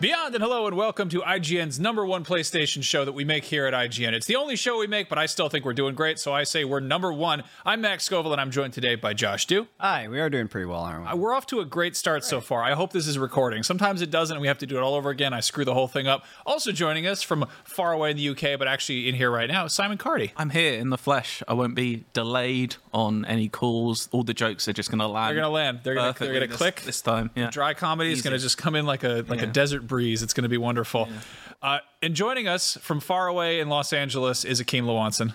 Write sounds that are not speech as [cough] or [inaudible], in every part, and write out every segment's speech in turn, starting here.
Beyond and hello and welcome to IGN's number one PlayStation show that we make here at IGN. It's the only show we make, but I still think we're doing great, so I say we're number one. I'm Max Scoville, and I'm joined today by Josh Dew. Hi, we are doing pretty well, aren't we? Uh, We're off to a great start so far. I hope this is recording. Sometimes it doesn't, and we have to do it all over again. I screw the whole thing up. Also joining us from far away in the UK, but actually in here right now, is Simon Cardy. I'm here in the flesh. I won't be delayed on any calls. All the jokes are just going to land. They're gonna land. They're gonna, they're perfectly gonna this- click. this time. Yeah. Dry comedy is gonna just come in like a like a desert breeze. It's gonna be wonderful. Uh, and joining us from far away in Los Angeles is Akeem Lawanson.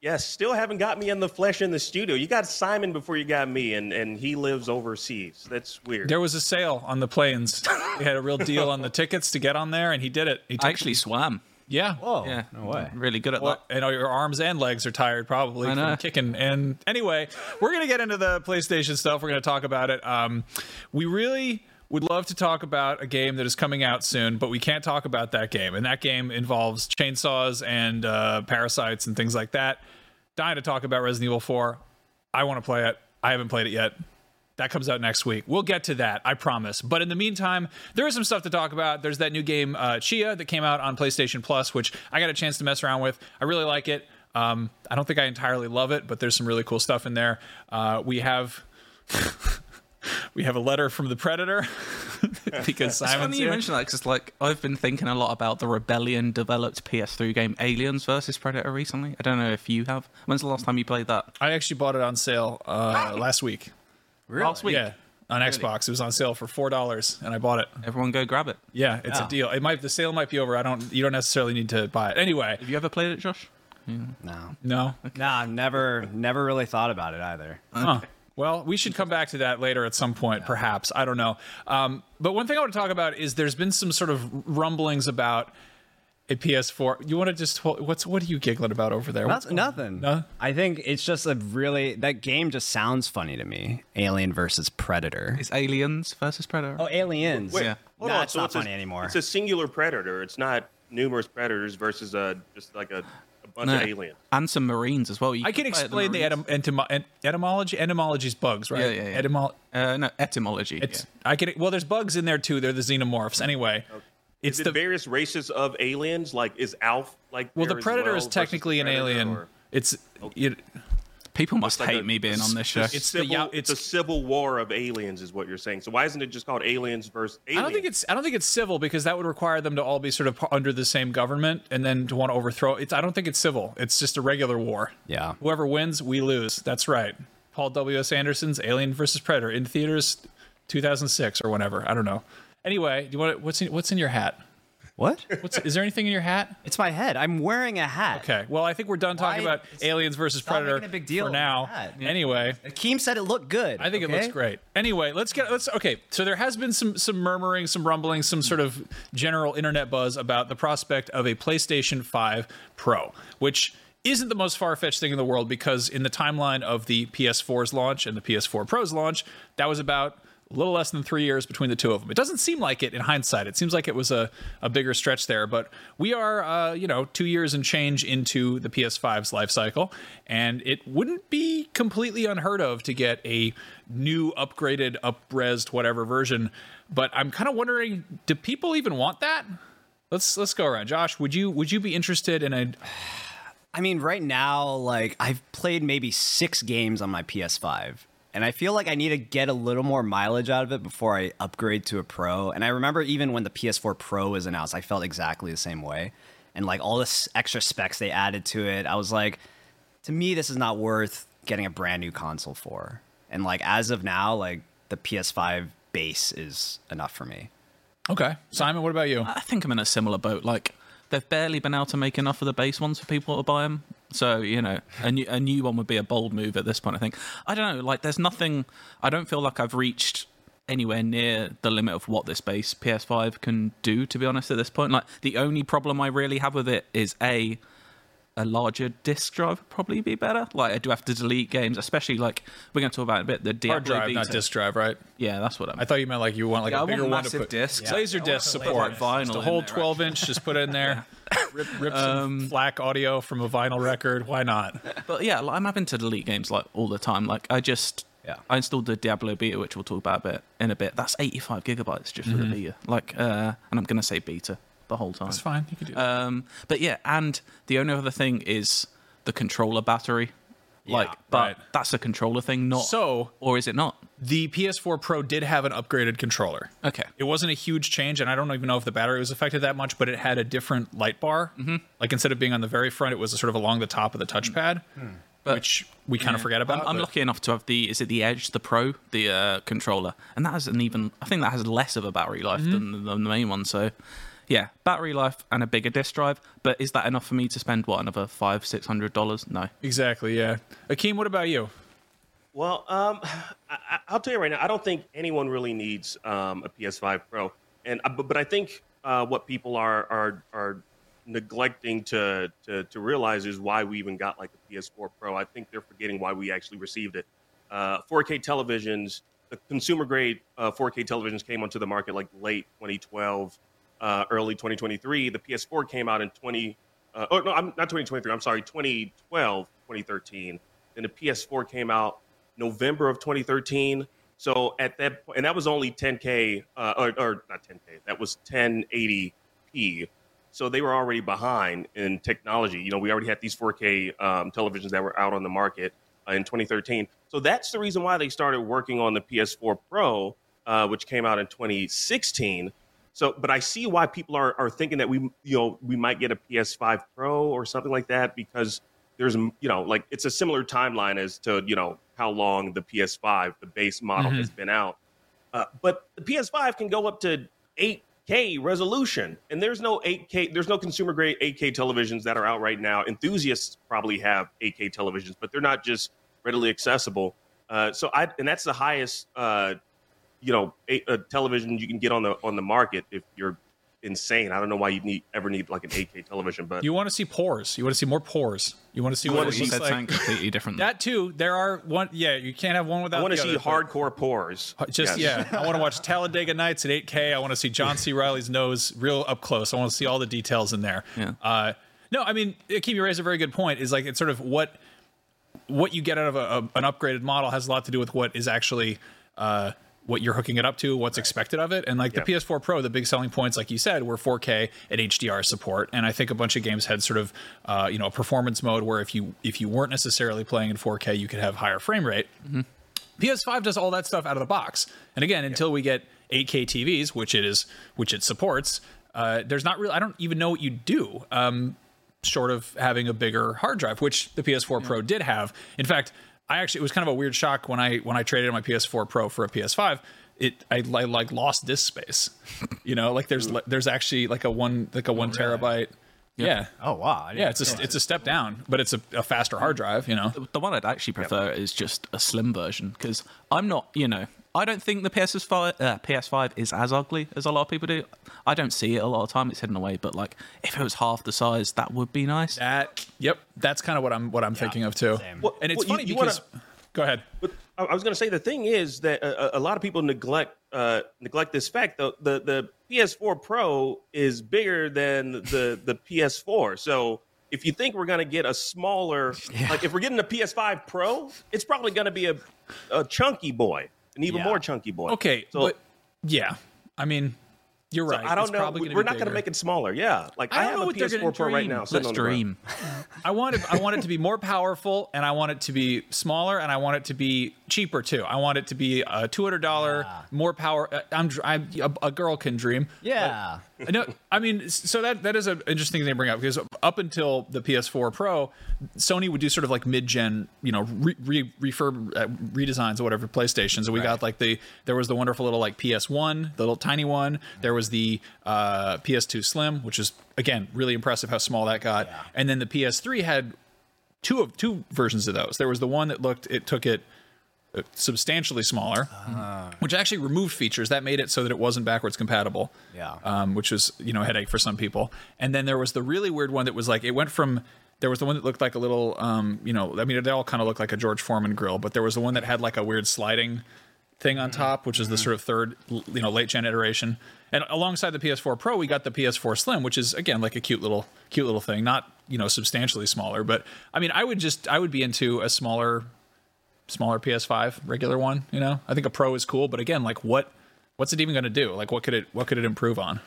Yes, still haven't got me in the flesh in the studio. You got Simon before you got me, and, and he lives overseas. That's weird. There was a sale on the planes. we had a real deal on the tickets to get on there, and he did it. He I took- actually swam. yeah. Whoa, Yeah. no way. Really good at Well, that. and all your arms and legs are tired probably I from kicking. And anyway, we're gonna get into the PlayStation stuff. We're gonna talk about it. Um, we really would love to talk about a game that is coming out soon, but we can't talk about that game. And that game involves chainsaws and uh, parasites and things like that. Dying to talk about Resident Evil 4. I want to play it. I haven't played it yet. That comes out next week. We'll get to that, I promise. But in the meantime, there is some stuff to talk about. There's that new game, uh, Tchia, that came out on PlayStation Plus, which I got a chance to mess around with. I really like it. Um, I don't think I entirely love it, but there's some really cool stuff in there. Uh, we have. [laughs] we have a letter from the Predator [laughs] because It's Simon's funny you here. mention that because like I've been thinking a lot about the Rebellion developed PS3 game Aliens versus Predator recently. I don't know if you have. When's the last time you played that? I actually bought it on sale uh, last week. Really? Last week. Yeah, on Xbox. It was on sale for four dollars, and I bought it. Everyone go grab it. Yeah, it's Yeah. a deal. It might the sale might be over. I don't. You don't necessarily need to buy it anyway. Have you ever played it, Josh? No, No. nah, I've never, never really thought about it either. Huh. Well, we should come back to that later at some point, perhaps. I don't know. Um, but one thing I want to talk about is there's been some sort of rumblings about a PS4. You want to just what's what are you giggling about over there? What's That's nothing. No? I think it's just a really that game just sounds funny to me. Alien versus Predator. It's Aliens versus Predator. Oh, aliens. Wait, Yeah. hold Nah, on. it's so not a- funny anymore. It's a singular predator. It's not numerous predators versus a just like a, a bunch No. of aliens. And some Marines as well. You I can could explain the, Marines. etym- entomo- en- etymology. Etymology's bugs, right? Yeah, yeah, yeah. Etymol- Uh, no, etymology. it's I can well, there's bugs in there too. They're the xenomorphs. Anyway, it's Is it the various races of aliens? Like is Alf like? well, there the as predator well is technically the an alien. or- It's you, yeah. People must like hate a- me being on this show. It's, It's the- civil, yeah, it's, it's- a civil war of aliens, is what you're saying. So why isn't it just called aliens versus I don't think it's I don't think it's civil because that would require them to all be sort of under the same government and then to want to overthrow. It's I don't think it's civil. It's just a regular war. Yeah. Whoever wins, we lose. That's right. Paul W. S. Anderson's Alien versus Predator in theaters, 2006 or whenever. I don't know. Anyway, do you want what's in, what's in your hat? What? What's is there anything in your hat? It's my head. I'm wearing a hat. Okay. Well, I think we're done talking Why- about Aliens versus stop Predator making a big deal for of now. that. Anyway, Keem said it looked good. I think it okay? looks great. Anyway, let's get let's okay. So there has been some some murmuring, some rumbling, some sort of general internet buzz about the prospect of a PlayStation 5 Pro, which isn't the most far-fetched thing in the world because in the timeline of the PS4's launch and the PS4 Pro's launch, that was about a little less than three years between the two of them. It doesn't seem like it in hindsight. It seems like it was a, a bigger stretch there, but we are, uh, you know, two years and change into the PS5's life cycle, and it wouldn't be completely unheard of to get a new, upgraded, upresed, whatever version. But I'm kind of wondering, do people even want that? Let's let's go around. Josh, would you would you be interested in a [sighs] I mean, right now, like I've played maybe six games on my PS5, and I feel like I need to get a little more mileage out of it before I upgrade to a Pro. And I remember even when the PS4 Pro was announced, I felt exactly the same way. And like all this extra specs they added to it, I was like, to me, this is not worth getting a brand new console for. And like as of now, like the PS5 base is enough for me. Okay, Simon, what about you? I think I'm in a similar boat. Like they've barely been able to make enough of the base ones for people to buy them. So you know, a new, a new one would be a bold move at this point. I think. I don't know. Like, there's nothing. I don't feel like I've reached anywhere near the limit of what this base PS5 can do. To be honest, at this point, like the only problem I really have with it is a a larger disk drive would probably be better. Like I do have to delete games, especially like we're going to talk about in a bit the Diablo Hard drive, Vita. not disk drive, right? Yeah, that's what I'm. I thought you meant like you want like Yeah, a I want bigger one to massive put discs. laser disc support, vinyl just a in whole there, 12 inch, just put it in there. [laughs] Rip, rip some Um, FLAC audio from a vinyl record. Why not? But yeah, like, I'm having to delete games like all the time. Like I just Yeah. I installed the Diablo beta, which we'll talk about a bit in a bit. That's 85 gigabytes just for the beta. Like, uh, and I'm gonna say beta the whole time. That's fine. You can do that. Um, but yeah, and the only other thing is the controller battery. Like, but right. that's a controller thing, not So- or is it not? the PS4 Pro did have an upgraded controller. Okay. It wasn't a huge change, and I don't even know if the battery was affected that much, but it had a different light bar. Mm-hmm. Like instead of being on the very front, it was sort of along the top of the touchpad, which we kind of forget about. I'm, I'm but- lucky enough to have the is it the Edge, the Pro, the uh, controller, and that has an even I think that has less of a battery life Mm-hmm. than, than the main one. So, yeah, battery life and a bigger disk drive. But is that enough for me to spend what another five six hundred dollars? No. Exactly, yeah. Akeem, what about you? Well, um, I, I- I'll tell you right now, I don't think anyone really needs um, a PS5 Pro, and uh, but, but I think uh, what people are are are neglecting to, to to realize is why we even got like a PS4 Pro. I think they're forgetting why we actually received it. Uh, 4K televisions, the consumer grade uh, 4K televisions came onto the market like late 2012, uh, early 2023. The PS4 came out in 20. Uh, oh no, I'm not 2023. I'm sorry, 2012, 2013. Then the PS4 came out November of 2013. So at that point, and that was only 10K, uh, or, or not 10K, that was 1080p. So they were already behind in technology. You know, we already had these 4K um, televisions that were out on the market uh, in 2013. So that's the reason why they started working on the PS4 Pro, uh, which came out in 2016. So, but I see why people are, are thinking that we, you know, we might get a PS5 Pro or something like that because there's, you know, like it's a similar timeline as to, you know, how long the PS5, the base model, has been out. Uh, but the PS5 can go up to 8K resolution, and there's no 8K, there's no consumer grade 8K televisions that are out right now. Enthusiasts probably have 8K televisions, but they're not just readily accessible. Uh, so I, and that's the highest, uh, you know, a, a television you can get on the on the market if you're insane. I don't know why you need ever need like an 8K television, but You want to see pores. You want to see more pores. You want to see what wanna it looks like. completely different. That too. There are one. Yeah, you can't have one without. I want to see other, but- hardcore pores. Just Yes. yeah, I want to watch [laughs] Talladega Nights at 8K. I want to see John C. Reilly's nose real up close. I want to see all the details in there. Yeah. Uh, no, I mean, Akeem, you raise a very good point. Is like it's sort of what what you get out of a, a, an upgraded model has a lot to do with what is actually uh, what you're hooking it up to, what's expected of it, and like Yep. the PS4 Pro, the big selling points, like you said, were 4K and HDR support, and I think a bunch of games had sort of uh, you know a performance mode where if you if you weren't necessarily playing in 4K, you could have higher frame rate. PS5 does all that stuff out of the box. And again, until we get 8K TVs, which it is, which it supports, uh, there's not really. I don't even know what you do, um, short of having a bigger hard drive, which the PS4 Pro did have. In fact, I actually it was kind of a weird shock when I when I traded my PS4 Pro for a PS5. It I, I like lost disk space. [laughs] you know, like there's there's actually like a one like a one terabyte. Yeah. Oh wow! Yeah, it's a it's a step down, but it's a, a faster hard drive. You know, the one I'd actually prefer is just a slim version because I'm not, you know, I don't think the PS5 uh, PS5 is as ugly as a lot of people do. I don't see it a lot of time; it's hidden away. But like, if it was half the size, that would be nice. That yep, that's kind of what I'm what I'm thinking of too. Well- and it's well, funny you because wanna- go ahead. But I I was going to say the thing is that a, a lot of people neglect uh, neglect this fact. The, the the PS4 Pro is bigger than the the [laughs] PS4. So if you think we're going to get a smaller, like if we're getting a PS5 Pro, it's probably going to be a a chunky boy, an even Yeah. more chunky boy. Okay, so but yeah, I mean, You're So right. I don't It's know. probably We- gonna We're not going to make it smaller. Yeah, like I I, have a PS4 gonna Pro right now. sitting Let's on the ground. dream. [laughs] I want it. I want it to be more powerful, and I want it to be smaller, and I want it to be cheaper too. I want it to be a two hundred dollar more power. uh, I'm, I'm a, a girl can dream. Yeah. [laughs] No, I mean, so that that is an interesting thing to bring up because up until the PS4 Pro, Sony would do sort of like mid-gen, you know, re, re, refurb uh, redesigns or whatever PlayStations. So we got like the there was the wonderful little like PS1, the little tiny one. There was the uh, PS2 Slim, which is again really impressive how small that got. And then the PS3 had two of two versions of those. There was the one that looked it took it substantially smaller, which actually removed features that made it so that it wasn't backwards compatible. Yeah. um, which was you know a headache for some people. And then there was the really weird one that was like it went from. There was the one that looked like a little, um, you know, I mean, they all kind of look like a George Foreman grill, but there was the one that had like a weird sliding thing on top, which is the sort of third, you know, late gen iteration. And alongside the PS4 Pro, we got the PS4 Slim, which is again like a cute little, cute little thing, not you know substantially smaller, but I mean, I would just, I would be into a smaller, smaller PS5 regular one. You know, I think a Pro is cool, but again, like what, what's it even going to do? Like what could it, what could it improve on?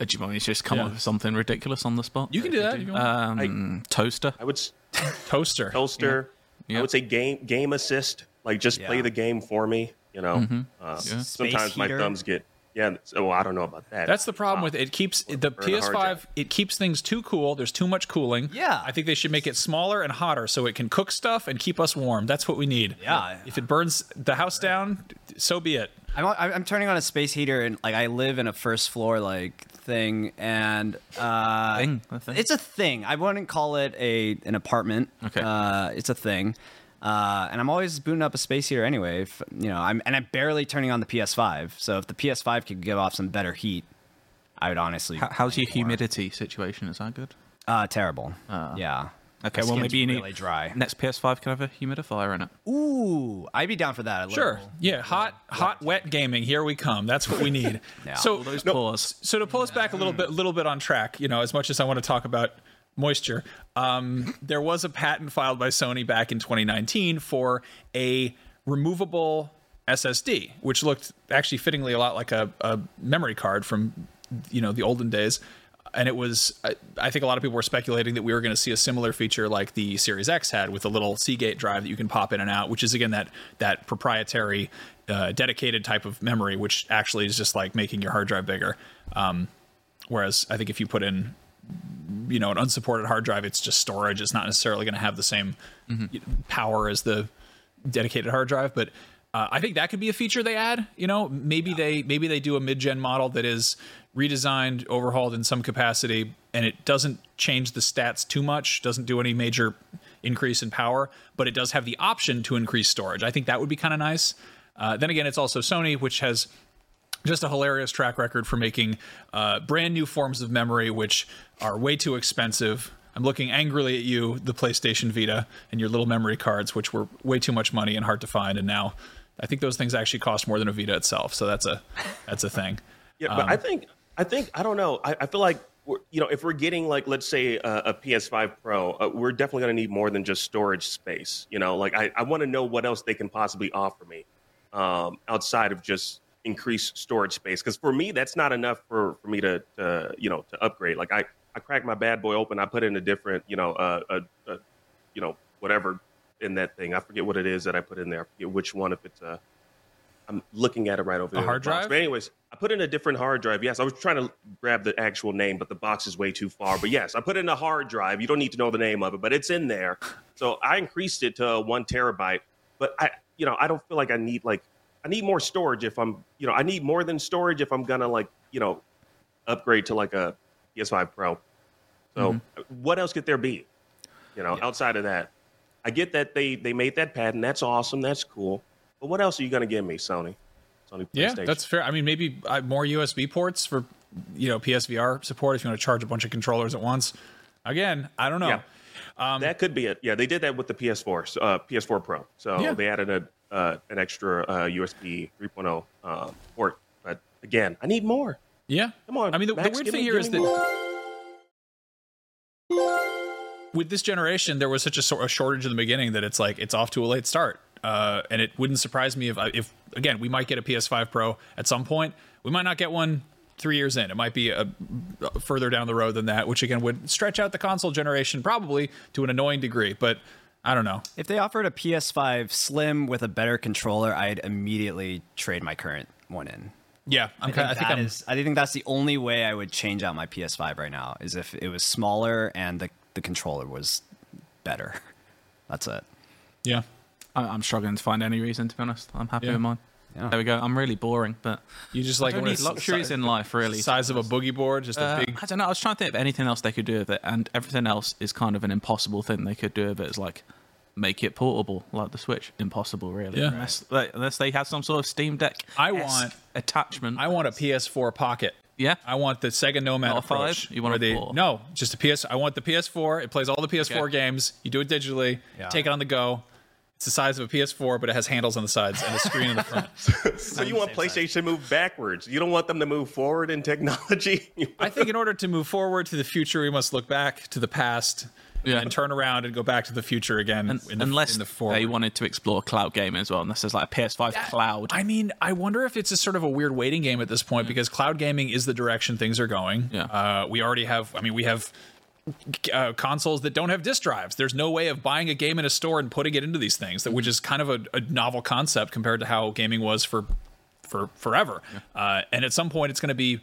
Uh, Do you want me to just come Yeah. up with something ridiculous on the spot? You can do that. If you want. Um, toaster. I would s- [laughs] Toaster. toaster. Yeah. I would say game game assist. Like just play the game for me. You know. Mm-hmm. Uh, Yeah. Sometimes my thumbs get. Yeah. So well, I don't know about that. That's the problem Wow. with it. It keeps the burn PS5. drive. It keeps things too cool. There's too much cooling. Yeah. I think they should make it smaller and hotter so it can cook stuff and keep us warm. That's what we need. Yeah. If it burns the house down, so be it. I'm, I'm I'm turning on a space heater and like I live in a first floor like thing and uh Thing, a thing? it's a thing. I wouldn't call it a an apartment. Okay. Uh it's a thing. Uh, and I'm always booting up a space heater anyway. If, you know, I'm and I'm barely turning on the PS5. So if the PS5 could give off some better heat, I would honestly. H- How's your more. humidity situation? Is that good? Uh, terrible. yeah. Okay, well maybe you need really dry. next PS5 can have a humidifier in it. Ooh, I'd be down for that. A Sure. little- Yeah. Hot, hot, wet gaming. Here we come. That's what we need. [laughs] Yeah. So All those no. So to pull us back a little bit, little bit on track, you know, as much as I want to talk about moisture, um, there was a patent filed by Sony back in 2019 for a removable SSD, which looked actually fittingly a lot like a, a memory card from, you know, the olden days. And it was, I, think a lot of people were speculating that we were going to see a similar feature like the Series X had with a little Seagate drive that you can pop in and out, which is again that that proprietary, uh, dedicated type of memory, which actually is just like making your hard drive bigger. Um, whereas I think if you put in you know an unsupported hard drive it's just storage. It's not necessarily going to have the same power as the dedicated hard drive but uh, i think that could be a feature they add you know? Maybe they maybe they do a mid-gen model that is redesigned overhauled in some capacity and it doesn't change the stats too much doesn't do any major increase in power but it does have the option to increase storage. I think that would be kind of nice. Uh, then again it's also sony which has just a hilarious track record for making uh, brand new forms of memory, which are way too expensive. I'm looking angrily at you, the PlayStation Vita, and your little memory cards, which were way too much money and hard to find. And now, I think those things actually cost more than a Vita itself. So that's a that's a thing. Yeah, but I think I think I don't know. I, I feel like we're, you know if we're getting like let's say a, a PS5 Pro, uh, we're definitely going to need more than just storage space. You know, like I, I want to know what else they can possibly offer me um, outside of just increased storage space. Because for me, that's not enough for for me to, to you know to upgrade. Like I I cracked my bad boy open, I put in a different you know uh, a, a you know whatever in that thing. I forget what it is that I put in there. I forget which one. If it's a I'm looking at it right over there. in hard the box. drive? But anyways, I put in a different hard drive. Yes, I was trying to grab the actual name, but the box is way too far. But yes, I put in a hard drive. You don't need to know the name of it, but it's in there. So I increased it to one terabyte. But I, you know, I don't feel like I need like I need more storage if I'm, you know, I need more than storage if I'm gonna like, you know, upgrade to like a PS5 Pro. So what else could there be? You know, outside of that, I get that they they made that patent. That's awesome. That's cool. But what else are you gonna give me, Sony? Sony Yeah, that's fair. I mean, maybe uh, more USB ports for you know PSVR support if you want to charge a bunch of controllers at once. Again, I don't know. Yeah. Um, that could be it. Yeah, they did that with the PS4, uh, PS4 Pro. So Yeah. they added a uh, an extra uh, USB 3.0 uh, port. But again, I need more. Yeah. Come on, I mean, the, the weird thing me- here is that with this generation, there was such a, sort of shortage in the beginning that it's like it's off to a late start. Uh, and it wouldn't surprise me if, I- if again, we might get a PS5 Pro at some point. We might not get one three years in. It might be a, a further down the road than that, which again would stretch out the console generation probably to an annoying degree. But I don't know. If they offered a PS5 Slim with a better controller, I'd immediately trade my current one in. Yeah, I'm I kind. think, I think that I'm. is- I think that's the only way I would change out my PS5 right now is if it was smaller and the, the controller was better. [laughs] That's it. yeah. I, I'm struggling to find any reason to be honest. I'm happy Yeah. with mine. Yeah. There we go. I'm really boring, but You just I like don't need luxuries si- in life, really. Size of a boogie board, just a Uh, big. I don't know. I was trying to think of anything else they could do with it, and everything else is kind of an impossible thing they could do with it. it. Is like make it portable, like the Switch. Impossible, really. Yeah. Unless, like, unless they had some sort of Steam Deck. I want- attachment. I want a PS4 Pocket. yeah. I want the Sega Nomad Not a five? approach. You want where a they- four? No, just a PS. I want the PS4. It plays all the PS4 Okay. games. You do it digitally. Yeah. Take it on the go. It's the size of a PS4, but it has handles on the sides and a screen in the front. [laughs] So you want PlayStation to move backwards? You don't want them to move forward in technology? [laughs] I think in order to move forward to the future, we must look back to the past Yeah. and turn around and go back to the future again. And, in the, unless in the they wanted to explore cloud gaming as well, unless there's like a PS5 cloud. I mean, I wonder if it's a sort of a weird waiting game at this point because cloud gaming is the direction things are going. Yeah. Uh, we already have. I mean, we have uh, consoles that don't have disk drives. There's no way of buying a game in a store and putting it into these things, that which is kind of a, a novel concept compared to how gaming was for for forever. Uh, and at some point, it's going to be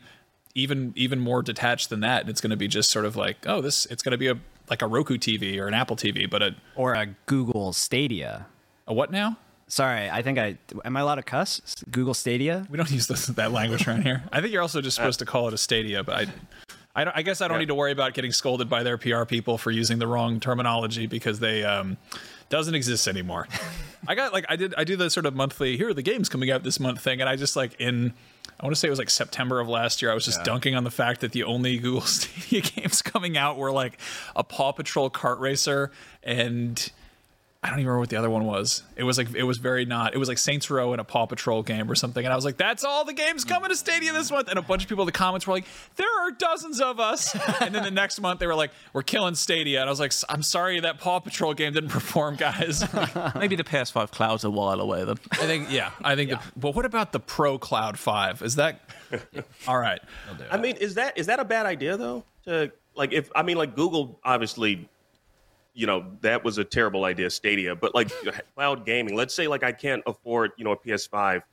even even more detached than that. And It's going to be just sort of like, oh, this. It's going to be a like a Roku TV or an Apple TV, but a Or a Google Stadia. a what now? Sorry, I think I am I allowed to cuss? Google Stadia? We don't [laughs] use this, that language around here. I think you're also just supposed to call it a Stadia, but I, I, don't, I guess I don't need to worry about getting scolded by their PR people for using the wrong terminology because they um, doesn't exist anymore. [laughs] I got like I did I do the sort of monthly here are the games coming out this month thing, and I just like in I want to say it was like September of last year. I was just dunking on the fact that the only [laughs] Google Stadia games coming out were like a Paw Patrol kart racer and. I don't even remember what the other one was. It was like it was very not. It was like Saints Row and a Paw Patrol game or something. And I was like, "That's all the games coming to Stadia this month." And a bunch of people in the comments were like, "There are dozens of us." [laughs] and then the next month they were like, "We're killing Stadia." And I was like, "I'm sorry that Paw Patrol game didn't [laughs] perform, guys." [laughs] Maybe the PS5 cloud's a while away then. I think yeah, I think. The, but what about the Pro Cloud Five? Is that all right? I mean, is that is that a bad idea though? To like, if I mean, like Google obviously, you know, that was a terrible idea, Stadia. But like [laughs] cloud gaming, let's say like I can't afford, you know, a PS5.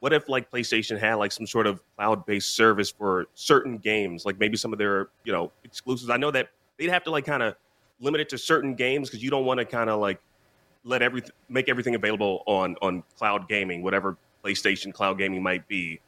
What if like PlayStation had like some sort of cloud based service for certain games, like maybe some of their you know exclusives? I know that they'd have to like kind of limit it to certain games because you don't want to kind of like let everything make everything available on on cloud gaming, whatever PlayStation cloud gaming might be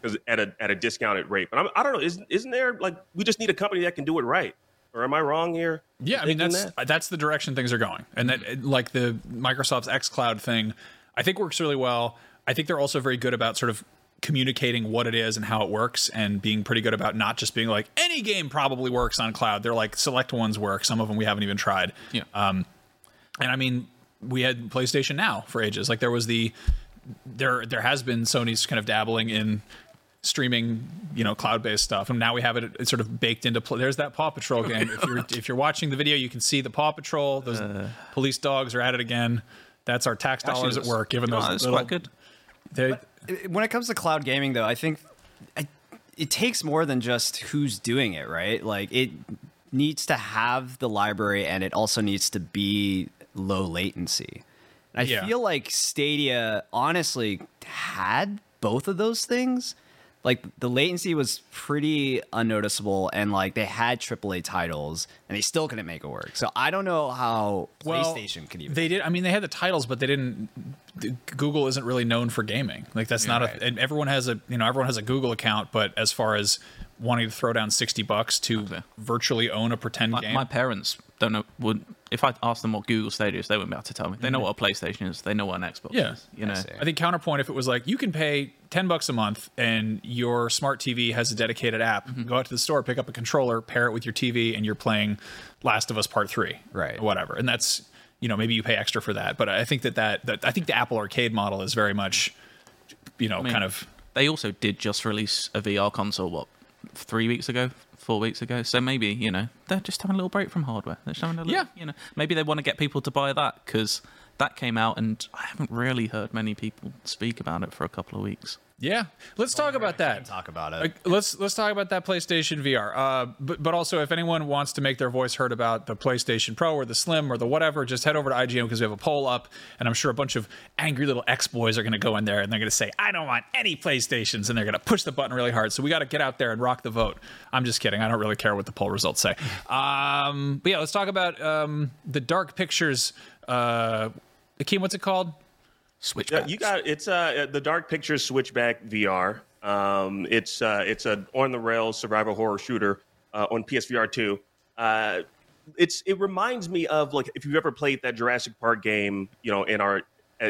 because at a at a discounted rate. But I'm, I don't know. Isn't isn't there like we just need a company that can do it right? Or am I wrong here? Yeah, I mean that's that? that's the direction things are going, and that like the Microsoft's X Cloud thing, I think works really well. I think they're also very good about sort of communicating what it is and how it works, and being pretty good about not just being like any game probably works on cloud. They're like select ones work. Some of them we haven't even tried. Yeah. Um, and I mean, we had PlayStation Now for ages. Like there was the there there has been Sony's kind of dabbling in streaming, you know, cloud-based stuff, and now we have it it's sort of baked into. Pl- There's that Paw Patrol [laughs] game. if you're if you're watching the video, you can see the Paw Patrol. Those uh. police dogs are at it again. That's our tax dollars at work. Given those Oh, that's little, quite good. Uh, when it comes to cloud gaming though i think I, it takes more than just who's doing it right like it needs to have the library and it also needs to be low latency and i Yeah. feel like stadia honestly had both of those things like the latency was pretty unnoticeable and like they had AAA titles and they still couldn't make it work so i don't know how well, playstation could even They did. I mean, they had the titles, but they didn't. Google isn't really known for gaming. Like that's not right. a. And everyone has a. You know, everyone has a Google account, but as far as wanting to throw down sixty bucks to Okay. virtually own a pretend My, game, my parents don't know. Would if I asked them what Google Stadia is, they wouldn't be able to tell me. They know what a PlayStation is. They know what an Xbox Yeah. is. You know. see. I think counterpoint if it was like you can pay 10 bucks a month and your smart TV has a dedicated app. Mm-hmm. Go out to the store, pick up a controller, pair it with your TV and you're playing Last of Us Part 3. Right. Or whatever. And that's, you know, maybe you pay extra for that, but I think that that, that I think the Apple Arcade model is very much you know, mean, kind of They also did just release a VR console. What three weeks ago? four weeks ago. So maybe you know they're just having a little break from hardware. They're just having a little, Yeah. you know, maybe they want to get people to buy that because that came out, and I haven't really heard many people speak about it for a couple of weeks. Yeah, let's talk about that. Talk about it. Let's let's talk about that PlayStation VR. Uh, but but also, if anyone wants to make their voice heard about the PlayStation Pro or the Slim or the whatever, just head over to IGN because we have a poll up, and I'm sure a bunch of angry little X boys are going to go in there and they're going to say, "I don't want any PlayStations," and they're going to push the button really hard. So we got to get out there and rock the vote. I'm just kidding. I don't really care what the poll results say. [laughs] Um, but yeah, let's talk about um, the Dark Pictures. Uh, Akeem, what's it called? Switch. Yeah, you got it's uh the Dark Pictures Switchback VR. Um, it's uh it's a on the rails survival horror shooter uh, on PSVR two. Uh, it's it reminds me of like if you've ever played that Jurassic Park game, you know, in our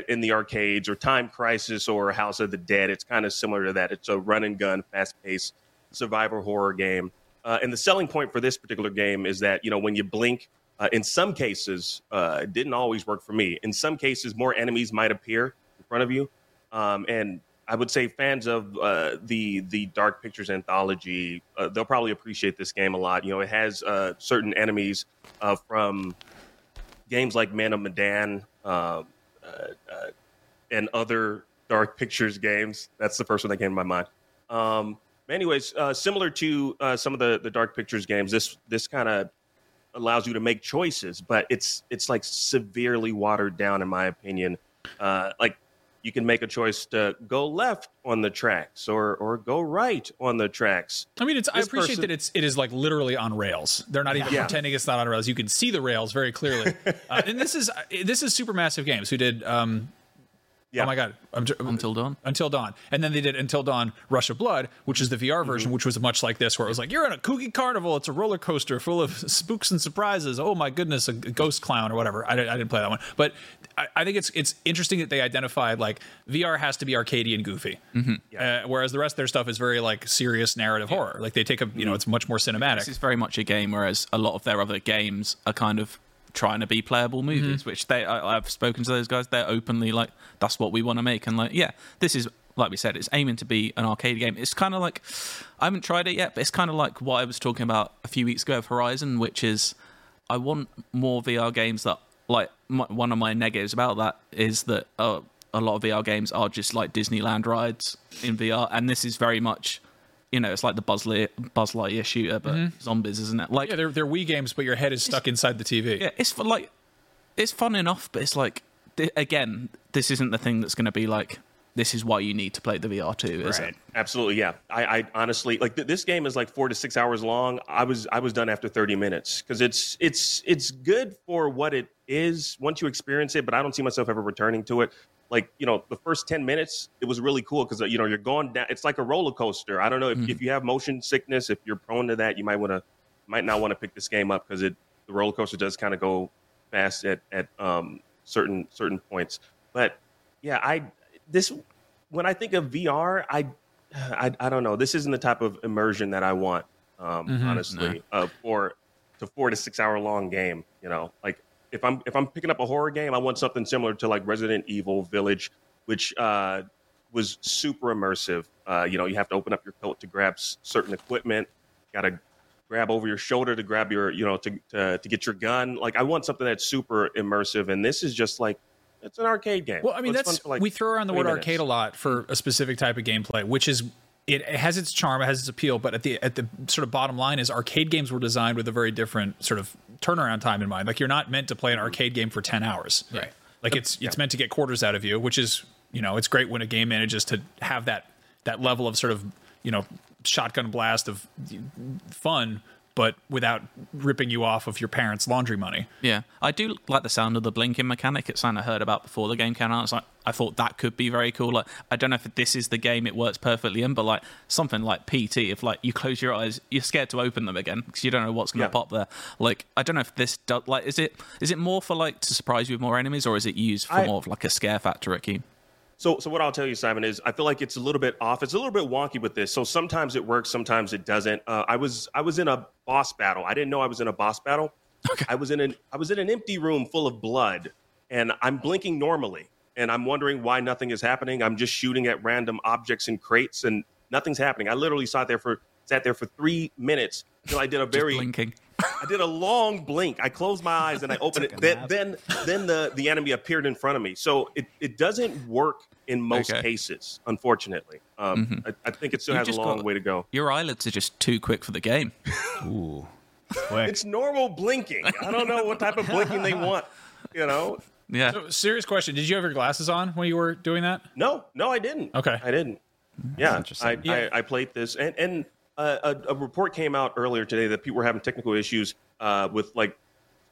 in the arcades or Time Crisis or House of the Dead. It's kind of similar to that. It's a run and gun, fast paced survivor horror game. Uh, and the selling point for this particular game is that you know when you blink, uh, in some cases, uh, it didn't always work for me. In some cases, more enemies might appear in front of you, um, and I would say fans of uh, the the Dark Pictures anthology, uh, they'll probably appreciate this game a lot. You know, it has uh, certain enemies uh, from games like Man of Medan and other Dark Pictures games. That's the first one that came to my mind. Um, anyways, similar to some of the, the Dark Pictures games, this this kind of allows you to make choices, but it's it's like severely watered down, in my opinion. Uh, like you can make a choice to go left on the tracks or or go right on the tracks. I mean, it's. I appreciate person- that it's. It is like literally on rails. They're not even Yeah. pretending it's not on rails. You can see the rails very clearly. [laughs] uh, and this is this is Supermassive Games who did. Um, Yeah. Oh my god! I'm, tr- Until Dawn. Until Dawn, and then they did Until Dawn: Rush of Blood, which is the VR mm-hmm. version, which was much like this, where it was like you're in a kooky carnival. It's a roller coaster full of [laughs] spooks and surprises. Oh my goodness, a ghost clown or whatever. I, didn't- I didn't play that one, but I, I think it's it's interesting that they identified like VR has to be arcadey and goofy, mm-hmm. uh, whereas the rest of their stuff is very like serious narrative horror. Like they take a you know mm-hmm. it's much more cinematic. This is very much a game, whereas a lot of their other games are kind of trying to be playable movies, which they I, I've spoken to those guys. They're openly like, that's what we want to make, and like, yeah, this is like we said, it's aiming to be an arcade game. It's kind of like I haven't tried it yet, but it's kind of like what I was talking about a few weeks ago of Horizon, which is I want more VR games that like my, one of my negatives about that is that uh, a lot of VR games are just like Disneyland rides in VR, and this is very much. You know, it's like the Buzz, Light, Buzz Lightyear shooter, but mm-hmm. zombies, isn't it? Like, yeah, they're they're Wii games, but your head is stuck inside the TV. yeah, it's for like it's fun enough, but it's like th- again, this isn't the thing that's going to be like this is why you need to play the VR two, is it? Absolutely, yeah. I, I honestly like th- this game is like four to six hours long. I was I was done after thirty minutes because it's it's it's good for what it is once you experience it, but I don't see myself ever returning to it. Like you know, the first ten minutes it was really cool because you know you're going down. It's like a roller coaster. I don't know if, if you have motion sickness, if you're prone to that, you might want to might not want to pick this game up because it the roller coaster does kind of go fast at at um, certain certain points. But yeah, I this when I think of VR, I I, I don't know. This isn't the type of immersion that I want. Um, honestly, uh, for to four to six hour long game. You know, like if I'm if I'm picking up a horror game, I want something similar to like Resident Evil Village, which uh, was super immersive. Uh, you know, you have to open up your coat to grab s- certain equipment. Got to grab over your shoulder to grab your, you know, to, to to get your gun. Like I want something that's super immersive, and this is just like it's an arcade game. Well, I mean, It's that's like, we throw around the word minutes. arcade a lot for a specific type of gameplay, which is it has its charm, it has its appeal, but at the at the sort of bottom line is arcade games were designed with a very different sort of turnaround time in mind. Like you're not meant to play an arcade game for ten hours, Right. Like it's it's meant to get quarters out of you, which is you know it's great when a game manages to have that that level of sort of you know shotgun blast of fun, but without ripping you off of your parents' laundry money. Yeah, I do like the sound of the blinking mechanic. It's something I heard about before the game came out. It's like I thought that could be very cool. Like I don't know if this is the game it works perfectly in, but like something like PT, if like you close your eyes, you're scared to open them again because you don't know what's going to Yeah. pop there. Like I don't know if this does. Like, is it is it more for like to surprise you with more enemies, or is it used for I- more of like a scare factor, Ricky? So, so what I'll tell you, Simon, is I feel like it's a little bit off. It's a little bit wonky with this. So sometimes it works, sometimes it doesn't. Uh, I was I was in a boss battle. I didn't know I was in a boss battle. Okay. I was in an I was in an empty room full of blood, and I'm blinking normally, and I'm wondering why nothing is happening. I'm just shooting at random objects and crates, and nothing's happening. I literally sat there for sat there for three minutes until I did a very Blinking. I did a long blink. I closed my eyes and I [laughs] opened it. Then, then, then the, the enemy appeared in front of me. So it, it doesn't work in most Okay. cases, unfortunately. Um, I, I think it still You've has a long got- way to go. Your eyelids are just too quick for the game. [laughs] Ooh. Quick. [laughs] It's normal blinking. I don't know what type of blinking they want. You know? Yeah. So, serious question: Did you have your glasses on when you were doing that? No, no, I didn't. Okay. I didn't. Yeah, interesting. I, Yeah. I, I played this, and and a, a report came out earlier today that people were having technical issues uh, with like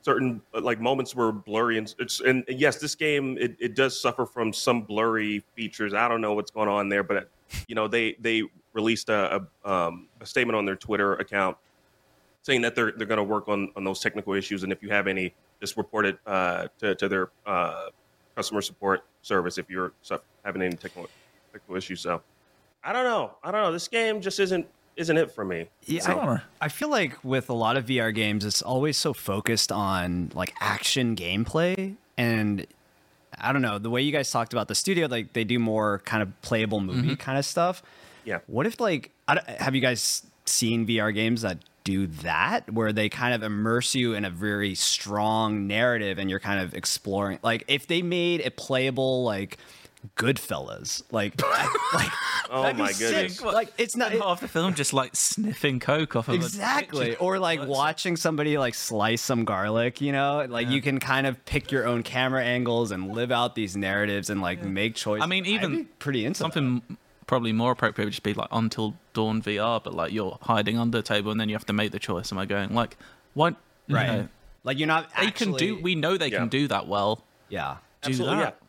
certain like moments were blurry, and it's and yes, this game it, it does suffer from some blurry features. I don't know what's going on there, but you know they they released a a, um, a statement on their Twitter account saying that they're they're going to work on on those technical issues, and if you have any, just report it uh, to to their uh, customer support service if you're having any technical technical issues. So I don't know. I don't know. This game just isn't isn't it for me. Yeah, a bummer. I, I feel like with a lot of VR games, it's always so focused on like action gameplay, and I don't know the way you guys talked about the studio. Like they do more kind of playable movie mm-hmm. kind of stuff. Yeah. What if like I have you guys seen VR games that do that where they kind of immerse you in a very strong narrative and you're kind of exploring like if they made a playable like Goodfellas like [laughs] like Oh that'd be my sick. goodness. like it's not Spend half the film just like sniffing coke off of a exactly picture. or like watching somebody like slice some garlic you know like you can kind of pick your own camera angles and live out these narratives and like make choices I mean, even pretty into that. something probably more appropriate would just be like Until Dawn VR, but like you're hiding under a table and then you have to make the choice. Am I going like what? you right know, like you're not they can do. We know they Yeah. can do that well. yeah Do Absolutely, that. yeah.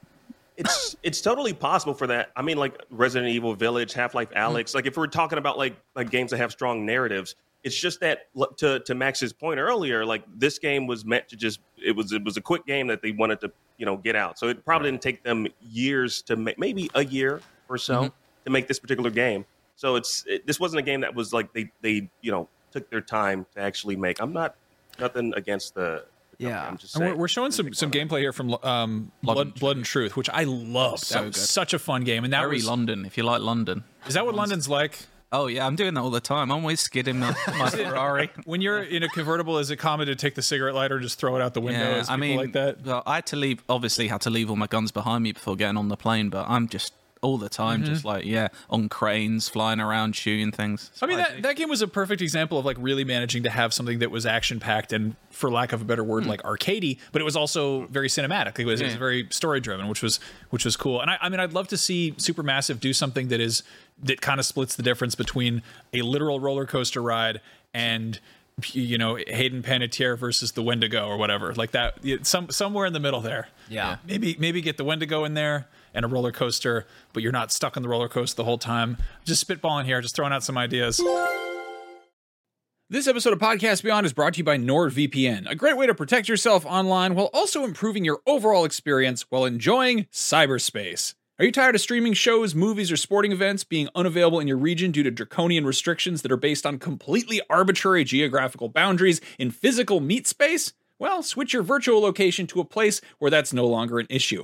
It's it's totally possible for that. I mean, like Resident Evil Village, Half. Life Alyx. Like if we're talking about like like games that have strong narratives, it's just that to to Max's point earlier, like this game was meant to just it was it was a quick game that they wanted to you know get out. So it probably didn't take them years to make maybe a year or so Mm-hmm. to make this particular game. So it's it, this wasn't a game that was like they they you know took their time to actually make. I'm not nothing against the. The company, Yeah. I'm just we're, we're showing some some gameplay here from um, Blood, Blood, and Truth, which I love. So that was good. such a fun game. And that Very was London, if you like London. is that what London's like? Oh yeah, I'm doing that all the time. I'm always skidding my, my [laughs] Ferrari. When you're in a convertible, is it common to take the cigarette lighter and just throw it out the window? Yeah, I people mean, like that. well, I had to leave. Obviously, had to leave all my guns behind me before getting on the plane. But I'm just all the time, just mm-hmm. like yeah, on cranes, flying around, shooting things. I mean, that, that game was a perfect example of like really managing to have something that was action packed and, for lack of a better word, hmm. like arcadey, but it was also very cinematic. It was, it was very story driven, which was which was cool. And I, I mean, I'd love to see Supermassive do something that is that kind of splits the difference between a literal roller coaster ride and you know Hayden Panettiere versus the Wendigo or whatever like that. Some somewhere in the middle there. Yeah. Maybe maybe get the Wendigo in there and a roller coaster, but you're not stuck on the roller coaster the whole time. Just spitballing here, just throwing out some ideas. This episode of Podcast Beyond is brought to you by NordVPN, a great way to protect yourself online while also improving your overall experience while enjoying cyberspace. Are you tired of streaming shows, movies, or sporting events being unavailable in your region due to draconian restrictions that are based on completely arbitrary geographical boundaries in physical meat space? Well, switch your virtual location to a place where that's no longer an issue.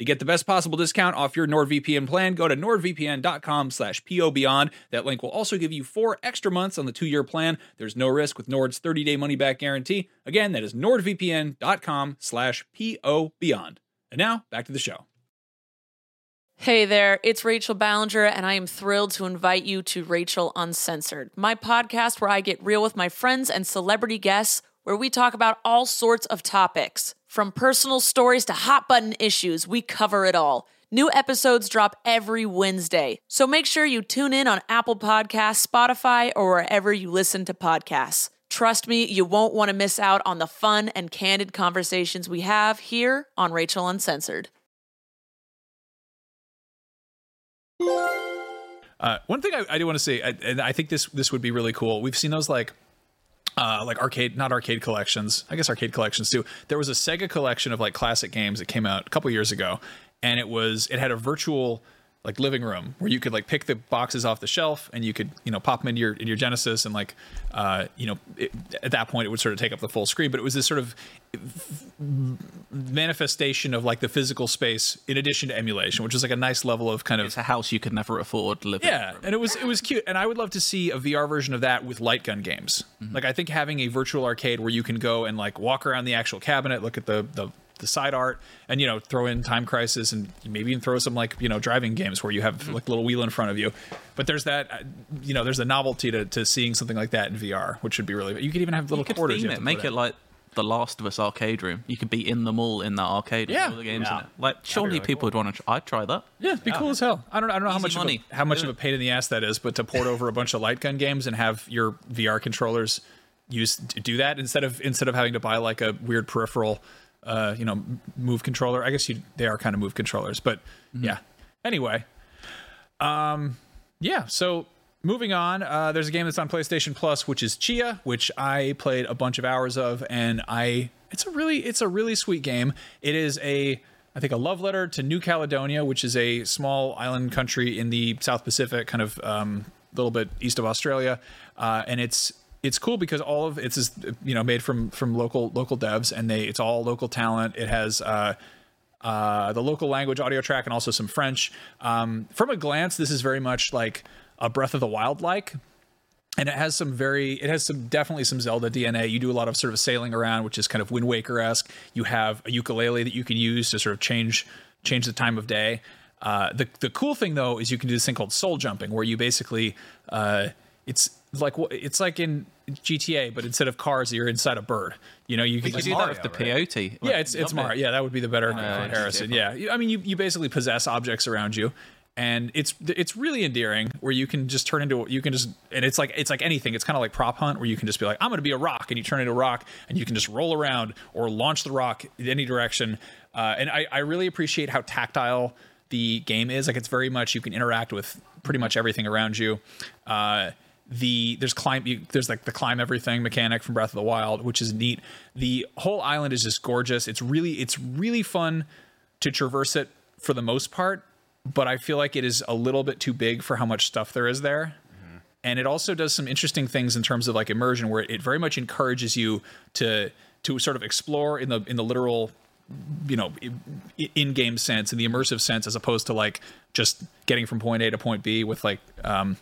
To get the best possible discount off your NordVPN plan, go to nordvpn.com slash pobeyond. That link will also give you four extra months on the two-year plan. There's no risk with Nord's 30-day money-back guarantee. Again, that is nordvpn.com slash pobeyond. And now, back to the show. Hey there, it's Rachel Ballinger, and I am thrilled to invite you to Rachel Uncensored, my podcast where I get real with my friends and celebrity guests, where we talk about all sorts of topics. From personal stories to hot button issues, we cover it all. New episodes drop every Wednesday, so make sure you tune in on Apple Podcasts, Spotify, or wherever you listen to podcasts. Trust me, you won't want to miss out on the fun and candid conversations we have here on Rachel Uncensored. Uh, one thing I, I do want to say, I, and I think this this would be really cool. We've seen those like uh, like arcade, not arcade collections. I guess arcade collections too. There was a Sega collection of like classic games that came out a couple years ago, and it was it had a virtual like living room where you could like pick the boxes off the shelf and you could you know pop them into your in your Genesis and like uh, you know it, at that point it would sort of take up the full screen. But it was this sort of manifestation of like the physical space in addition to emulation, which is like a nice level of kind of It's a house you could never afford living. In. Yeah, and it was it was cute, and I would love to see a VR version of that with light gun games. Like I think having a virtual arcade where you can go and like walk around the actual cabinet, look at the the the side art, and you know throw in Time Crisis, and maybe even throw some like you know driving games where you have like a little wheel in front of you. But there's that uh, you know there's a novelty to, to seeing something like that in VR, which would be really. You could even have little You could quarters. theme you it, make it in. like the Last of Us arcade room. You could be in the mall in that arcade with Yeah. all the games Yeah. in it. Like, surely really people would want to. Try. I'd try that. Yeah, it'd be cool as hell. I don't, I don't know how much money. Of a, how much of a pain in the ass that is, but to port over a bunch of light gun games and have your VR controllers use do that instead of instead of having to buy like a weird peripheral, uh, you know, move controller. I guess you they are kind of move controllers, but yeah. Anyway, um, yeah. So moving on, uh, there's a game that's on PlayStation Plus, which is Tchia, which I played a bunch of hours of, and I it's a really it's a really sweet game. It is a I think a love letter to New Caledonia, which is a small island country in the South Pacific, kind of um, a little bit east of Australia, uh, and it's it's cool because all of it's you know made from from local local devs, and they it's all local talent. It has. Uh, uh, the local language audio track and also some French. Um, from a glance, this is very much like a Breath of the Wild like, and it has some very, it has some definitely some Zelda DNA. You do a lot of sort of sailing around, which is kind of Wind Waker esque. You have a ukulele that you can use to sort of change change the time of day. Uh, the the cool thing though is you can do this thing called soul jumping, where you basically uh, it's like it's like in GTA, but instead of cars, you're inside a bird. You know, you can You just do that with the peyote. yeah, it's it's Love Mario. Yeah, that would be the better Uh, comparison. Yeah, I mean, you, you basically possess objects around you, and it's it's really endearing. Where you can just turn into you can just and it's like it's like anything. It's kind of like prop hunt, where you can just be like, I'm going to be a rock, and you turn into a rock, and you can just roll around or launch the rock in any direction. Uh, and I I really appreciate how tactile the game is. Like it's very much you can interact with pretty much everything around you. Uh, the there's climb you, there's like the climb everything mechanic from Breath of the Wild, which is neat. The whole island is just gorgeous. It's really it's really fun to traverse it for the most part, but I feel like it is a little bit too big for how much stuff there is there. And it also does some interesting things in terms of like immersion, where it very much encourages you to to sort of explore in the in the literal you know in-game sense in the immersive sense as opposed to like just getting from point a to point b with like um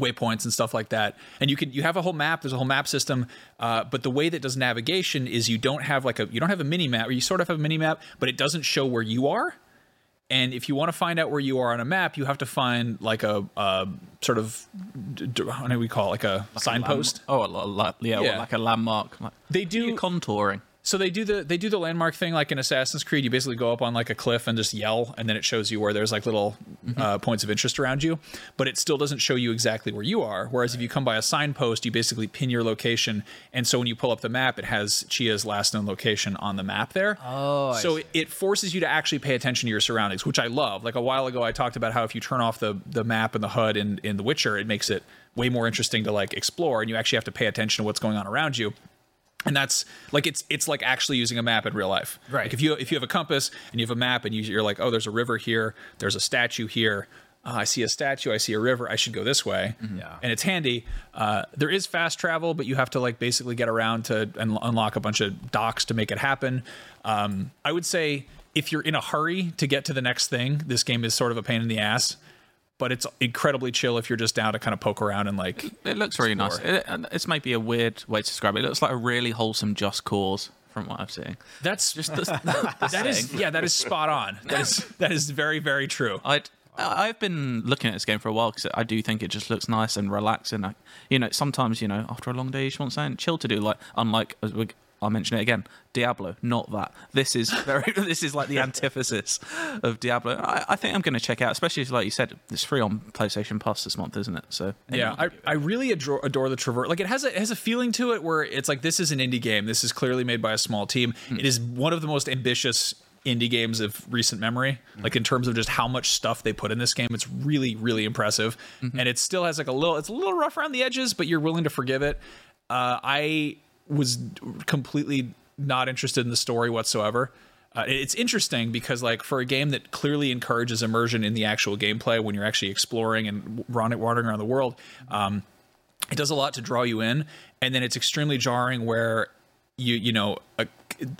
waypoints and stuff like that and you can you have a whole map there's a whole map system uh, but the way that does navigation is you don't have like a you don't have a mini map or you sort of have a mini map but it doesn't show where you are and if you want to find out where you are on a map you have to find like a, a sort of how do we call it like a signpost Oh, a lo- yeah, Yeah. well, like a landmark. Like, they do contouring. So they do the they do the landmark thing like in Assassin's Creed. You basically go up on like a cliff and just yell, and then it shows you where there's like little uh, points of interest around you. But it still doesn't show you exactly where you are. Whereas if you come by a signpost, you basically pin your location, and so when you pull up the map, it has Tchia's last known location on the map there. Oh, I so it, it forces you to actually pay attention to your surroundings, which I love. Like a while ago, I talked about how if you turn off the the map and the HUD in in The Witcher, it makes it way more interesting to like explore, and you actually have to pay attention to what's going on around you and that's like it's it's like actually using a map in real life Right. like if you if you have a compass and you have a map and you, you're like oh there's a river here there's a statue here uh, I see a statue, I see a river, I should go this way. Yeah. And it's handy. Uh, there is fast travel, but you have to like basically get around to and unlock a bunch of docks to make it happen. Um, I would say if you're in a hurry to get to the next thing, this game is sort of a pain in the ass. But it's incredibly chill if you're just down to kind of poke around and like It looks really nice. It, and it's maybe a weird way to describe it. It looks like a really wholesome Just Cause from what I'm seeing. that's [laughs] Just the, the, [laughs] that is yeah that is spot on. [laughs] That is that is very very true. I- I've been looking at this game for a while because I do think it just looks nice and relaxing. I, you know, sometimes you know after a long day you just want something chill to do. Like unlike as we, I'll mention it again, Diablo. Not that. This is very. [laughs] this is like the antithesis of Diablo. I, I think I'm going to check out, especially if, like you said, it's free on PlayStation Plus this month, isn't it? So Yeah, I, I really adore, adore the traverse. Like it has a it has a feeling to it where it's like this is an indie game. This is clearly made by a small team. Hmm. It is one of the most ambitious indie games of recent memory. Hmm. Like in terms of just how much stuff they put in this game, it's really really impressive. Hmm. And it still has like a little. It's a little rough around the edges, but you're willing to forgive it. Uh, I was completely not interested in the story whatsoever. Uh, it's interesting because, like, for a game that clearly encourages immersion in the actual gameplay when you're actually exploring and wandering around the world, um, it does a lot to draw you in. And then it's extremely jarring where you, you know, a,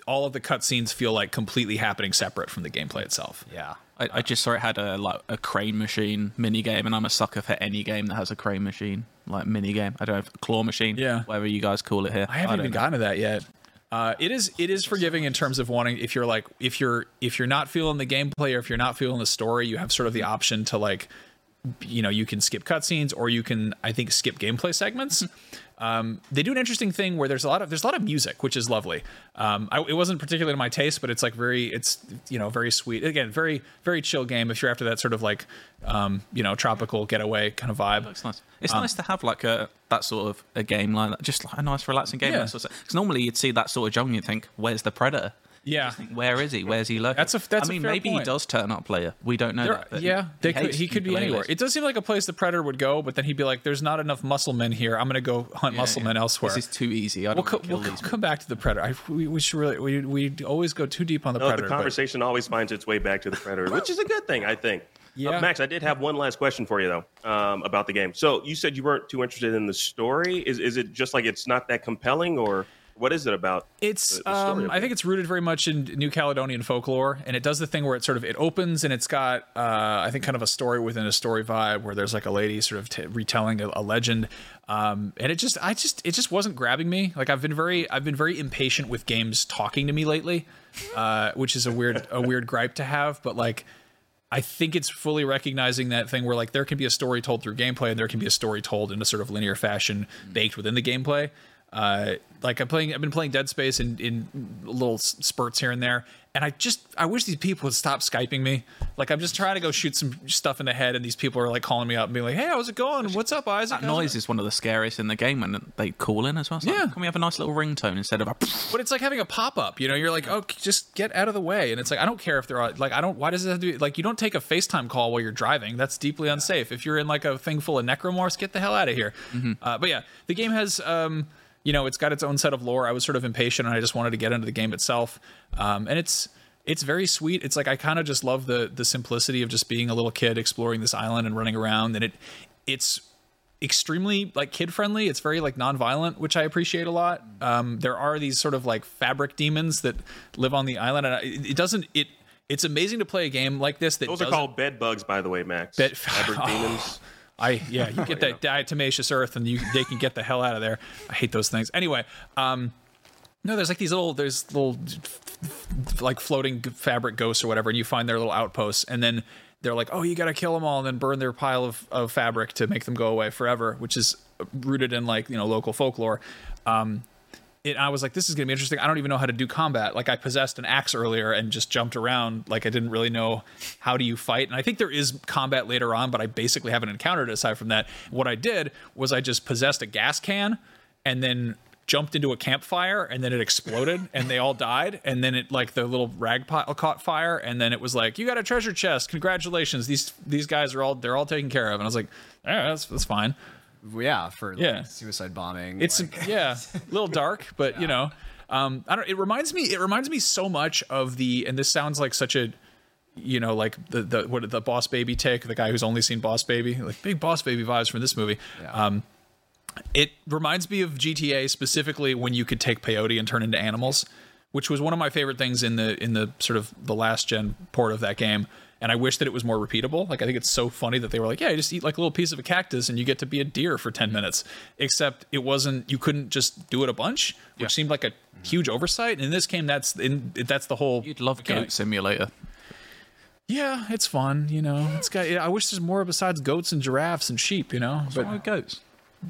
all of the cutscenes feel like completely happening separate from the gameplay itself. Yeah. I, I just saw it had a like a crane machine mini game, and I'm a sucker for any game that has a crane machine like mini game. I don't know, claw machine, Yeah. whatever you guys call it here. I haven't don't even know. gotten to that yet. Uh, it is it is forgiving in terms of wanting if you're like if you're if you're not feeling the gameplay or if you're not feeling the story, you have sort of the option to like you know you can skip cutscenes or you can I think skip gameplay segments. Um, they do an interesting thing where there's a lot of there's a lot of music, which is lovely. Um, I, it wasn't particularly to my taste, but it's like very it's you know very sweet. Again, very very chill game if you're after that sort of like um, you know tropical getaway kind of vibe. It's nice. It's Um, nice to have like a that sort of a game like that, just like a nice relaxing game. Yeah. Because normally you'd see that sort of genre and think, "Where's the predator? Yeah, Where is he? Where's he lurking?" That's a- that's I a mean, fair maybe point. he does turn up later. We don't know. There- that, but yeah, they could, he could be ukuleles. anywhere. It does seem like a place the predator would go, but then he'd be like, "There's not enough muscle men here. I'm going to go hunt Yeah, muscle yeah. men elsewhere." This is too easy. I we'll don't co- wanna we'll these co- come back to the predator. I, we, we should really we we always go too deep on the No, predator. the but- conversation always finds its way back to the predator, [laughs] which is a good thing, I think. Yeah. Uh, Max, I did have one last question for you though um, about the game. So you said you weren't too interested in the story. Is is it just like it's not that compelling, or what is it about? It's the- the um, I think it's rooted very much in New Caledonian folklore, and it does the thing where it sort of it opens and it's got uh, I think kind of a story within a story vibe where there's like a lady sort of t- retelling a, a legend, um, and it just I just it just wasn't grabbing me. Like I've been very I've been very impatient with games talking to me lately, uh, which is a weird a weird gripe to have, but like. I think it's fully recognizing that thing where like there can be a story told through gameplay and there can be a story told in a sort of linear fashion baked within the gameplay. Uh, like I'm playing, I've been playing Dead Space in, in little spurts here and there, and I just I wish these people would stop skyping me. Like I'm just trying to go shoot some stuff in the head, and these people are like calling me up and being like, "Hey, how's it going? What's up, Isaac?" That How's it noise is one of the scariest in the game when they call in as well. It's like, Yeah. Can we have a nice little ringtone instead of a? But it's like having a pop up. You know, you're like, oh, just get out of the way. And it's like, I don't care if they're like, I don't. Why does it have to be like? You don't take a FaceTime call while you're driving. That's deeply unsafe. If you're in like a thing full of necromorphs, get the hell out of here. Uh, but yeah, the game has. um you know, it's got its own set of lore. I was sort of impatient, and I just wanted to get into the game itself. Um, and it's it's very sweet. It's like I kind of just love the the simplicity of just being a little kid exploring this island and running around. And it it's extremely like kid friendly. It's very like non-violent, which I appreciate a lot. Um, there are these sort of like fabric demons that live on the island, and I- it, it doesn't. It it's amazing to play a game like this that Those are called bed bugs, by the way, Max. Bed- Fabric Oh. [laughs] demons. I yeah, you [laughs] get that diatomaceous earth, and you they can get the hell out of there. I hate those things. Anyway, um, no, there's like these little there's little like floating fabric ghosts or whatever, and you find their little outposts, and then they're like, oh, you got to kill them all, and then burn their pile of, of fabric to make them go away forever, which is rooted in like you know local folklore. Um, it, I was like, this is gonna be interesting. I don't even know how to do combat. Like I possessed an axe earlier and just jumped around. Like I didn't really know how do you fight. And I think there is combat later on, but I basically haven't encountered it aside from that. What I did was I just possessed a gas can and then jumped into a campfire and then it exploded and they all died and then it like the little rag pile caught fire and then it was like you got a treasure chest congratulations these these guys are all they're all taken care of and i was like yeah that's, that's fine Yeah, for like, Yeah. suicide bombing. it's like- yeah, [laughs] a little dark, but you know, um, I don't. It reminds me. It reminds me so much of the. And this sounds like such a you know, like the the what the Boss Baby take, the guy who's only seen Boss Baby, like big Boss Baby vibes from this movie. Um, it reminds me of GTA specifically when you could take peyote and turn into animals, which was one of my favorite things in the in the sort of the last gen port of that game. And I wish that it was more repeatable. Like I think it's so funny that they were like, yeah, you just eat like a little piece of a cactus and you get to be a deer for ten minutes. Except it wasn't. You couldn't just do it a bunch, which seemed like a huge oversight. And in this game, that's in that's the whole. You'd love mechanic. Goat Simulator. Yeah, it's fun. You know, it's got. I wish there's more besides goats and giraffes and sheep. You know, but But with goats.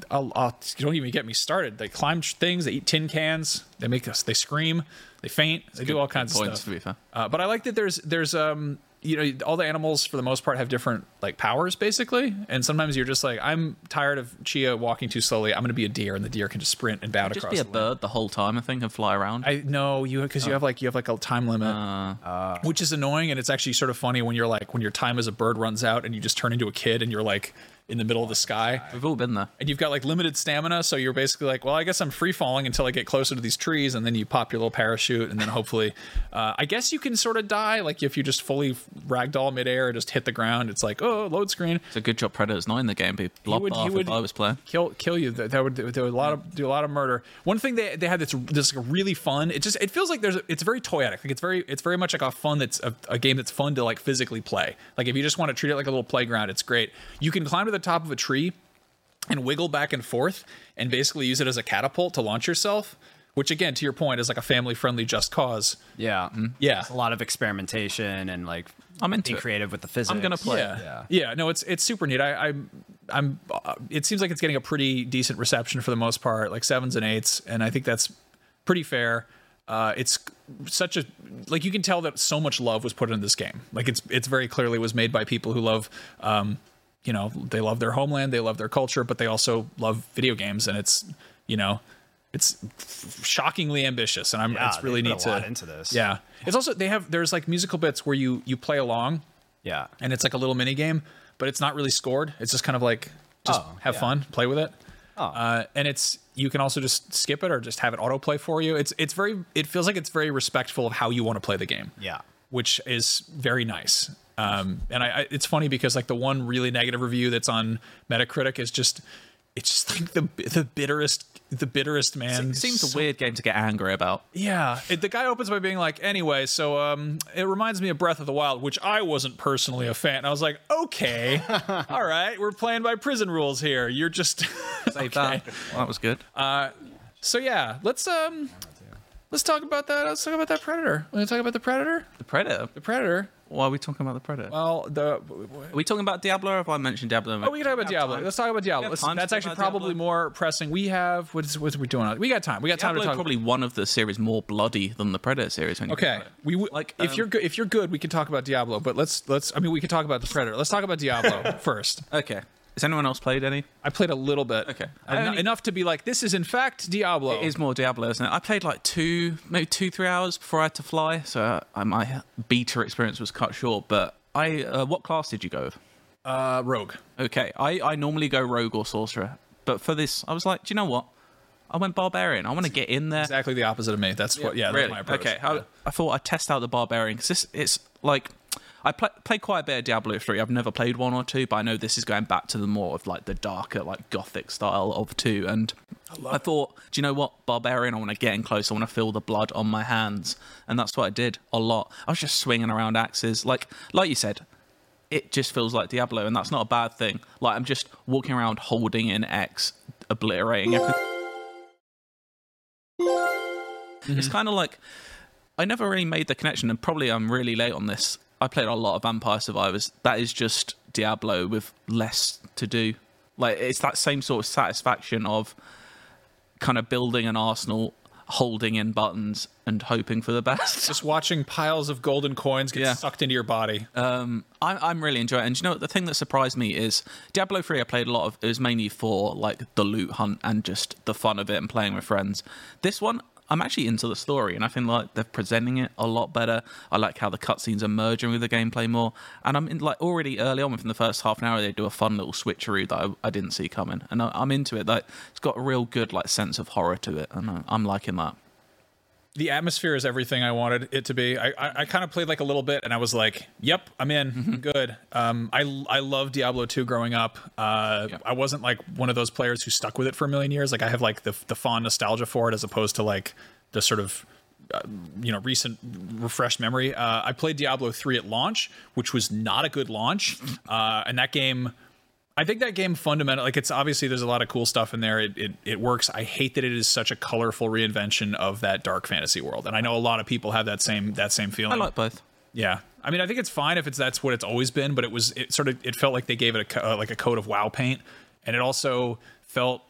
I'll, I'll, you don't even get me started. They climb things, they eat tin cans, they make us, they scream, they faint, they do all kinds of stuff. to be fair. Uh, but I like that there's there's um you know all the animals for the most part have different like powers basically, and sometimes you're just like I'm tired of Tchia walking too slowly. I'm going to be a deer, and the deer can just sprint and bound Just across. be a the land. bird the whole time, I think, and fly around. I know you because you have like you have like a time limit, Uh, which is annoying, and it's actually sort of funny when you're like when your time as a bird runs out and you just turn into a kid and you're like in the middle of the sky We've all been there. and you've got like limited stamina, so you're basically like, well, I guess I'm free falling until I get closer to these trees, and then you pop your little parachute, and then hopefully, [laughs] uh, I guess you can sort of die, like if you just fully ragdoll midair and just hit the ground. It's like, oh, load screen, It's a good job Predator's not in the game. Be would- he would- I was playing. kill kill you. That, that would do a lot of do a lot of murder. One thing they they had that's this really fun. It just it feels like there's a, it's very toyetic. Like it's very it's very much like a fun that's a, a game that's fun to like physically play. Like if you just want to treat it like a little playground, it's great. You can climb to the top of a tree and wiggle back and forth and basically use it as a catapult to launch yourself. Which again, to your point, is like a family friendly just cause. Yeah. Yeah. It's a lot of experimentation and like I'm into being it. creative with the physics. I'm gonna play. Yeah. Yeah. yeah, No, it's it's super neat. I, I'm I'm. Uh, it seems like it's getting a pretty decent reception for the most part, like sevens and eights, and I think that's pretty fair. Uh, it's such a like you can tell that so much love was put into this game. Like it's it's very clearly was made by people who love. Um, you know, they love their homeland, they love their culture, but they also love video games, and it's you know, it's shockingly ambitious, and I'm Yeah, it's really neat to into this. Yeah, it's also they have there's like musical bits where you you play along Yeah. and it's like a little mini game, but it's not really scored. It's just kind of like just Oh, have yeah. fun, play with it. Oh. Uh, and it's you can also just skip it or just have it autoplay for you. It's it's very it feels like it's very respectful of how you want to play the game. Yeah. which is very nice. Um, and I, I it's funny because like the one really negative review that's on Metacritic is just it's just like the the bitterest the bitterest man. It seems So- a weird game to get angry about. yeah, it, the guy opens by being like, anyway, so um, it reminds me of Breath of the Wild, which I wasn't personally a fan. I was like, okay, [laughs] all right, we're playing by prison rules here. You're just [laughs] okay. that. Well, that was good. So yeah, let's um, let's talk about that. Let's talk about that Predator. Want to talk about the Predator? the Predator. The Predator. Why are we talking about the Predator? Well, the are we talking about Diablo or have I mentioned Diablo? oh, we can talk about Diablo. Let's talk about Diablo. Let's- that's actually probably Diablo? more pressing. We have what's what's we doing? We got time. We got time to talk. probably one of the series more bloody than the Predator series. When Okay, think about it. we w- Like, if um, you're good, if you're good, we can talk about Diablo. But let's let's. I mean, we can talk about the Predator. Let's talk about Diablo [laughs] first. Okay. Has anyone else played any? I played a little bit. Okay. En- only- enough to be like, this is in fact Diablo. It is more Diablo, isn't it? I played like two, maybe two, three hours before I had to fly, so I, my beta experience was cut short. But I, uh, what class did you go with? uh, Rogue. Okay, I, I normally go rogue or sorcerer, but for this, I was like, do you know what? I went barbarian. I want to get in there. Exactly the opposite of me. That's what. Yeah, really? that's my approach. Okay, I, I thought I'd test out the barbarian because this it's like I play, played quite a bit of Diablo three. I've never played one or two, but I know this is going back to the more of like the darker, like gothic style of two. And I, thought, do you know what, barbarian? I want to get in close. I want to feel the blood on my hands, and that's what I did a lot. I was just swinging around axes, like like you said. It just feels like Diablo, and that's not a bad thing. Like I'm just walking around holding in X, obliterating everything. Mm-hmm. It's kind of like I never really made the connection, and probably I'm really late on this. I played a lot of Vampire Survivors. That is just Diablo with less to do. Like it's that same sort of satisfaction of kind of building an arsenal, holding in buttons, and hoping for the [laughs] best. Just watching piles of golden coins get Yeah. sucked into your body. Um, I, I'm really enjoying it. And you know what? The thing that surprised me is Diablo 3, I played a lot of, it was mainly for like the loot hunt and just the fun of it and playing with friends. This one, I'm actually into the story and I think like they're presenting it a lot better. I like how the cutscenes are merging with the gameplay more. And I'm in like already early on within the first half an hour, they do a fun little switcheroo that I, I didn't see coming. And I, I'm into it. Like it's got a real good like sense of horror to it. And I, I'm liking that. The atmosphere is everything I wanted it to be. I I, I kind of played like a little bit, and I was like, "Yep, I'm in, Mm-hmm. I'm good." Um, I I love Diablo 2 growing up. Uh, I wasn't like one of those players who stuck with it for a million years. Like I have like the the fond nostalgia for it, as opposed to like the sort of uh, you know recent refreshed memory. Uh, I played Diablo 3 at launch, which was not a good launch, uh, and that game. I think that game fundamentally, like it's obviously there's a lot of cool stuff in there. It, it it works. I hate that it is such a colorful reinvention of that dark fantasy world, and I know a lot of people have that same that same feeling. I like both. yeah, I mean, I think it's fine if it's that's what it's always been, but it was it sort of it felt like they gave it a uh, like a coat of WoW paint, and it also felt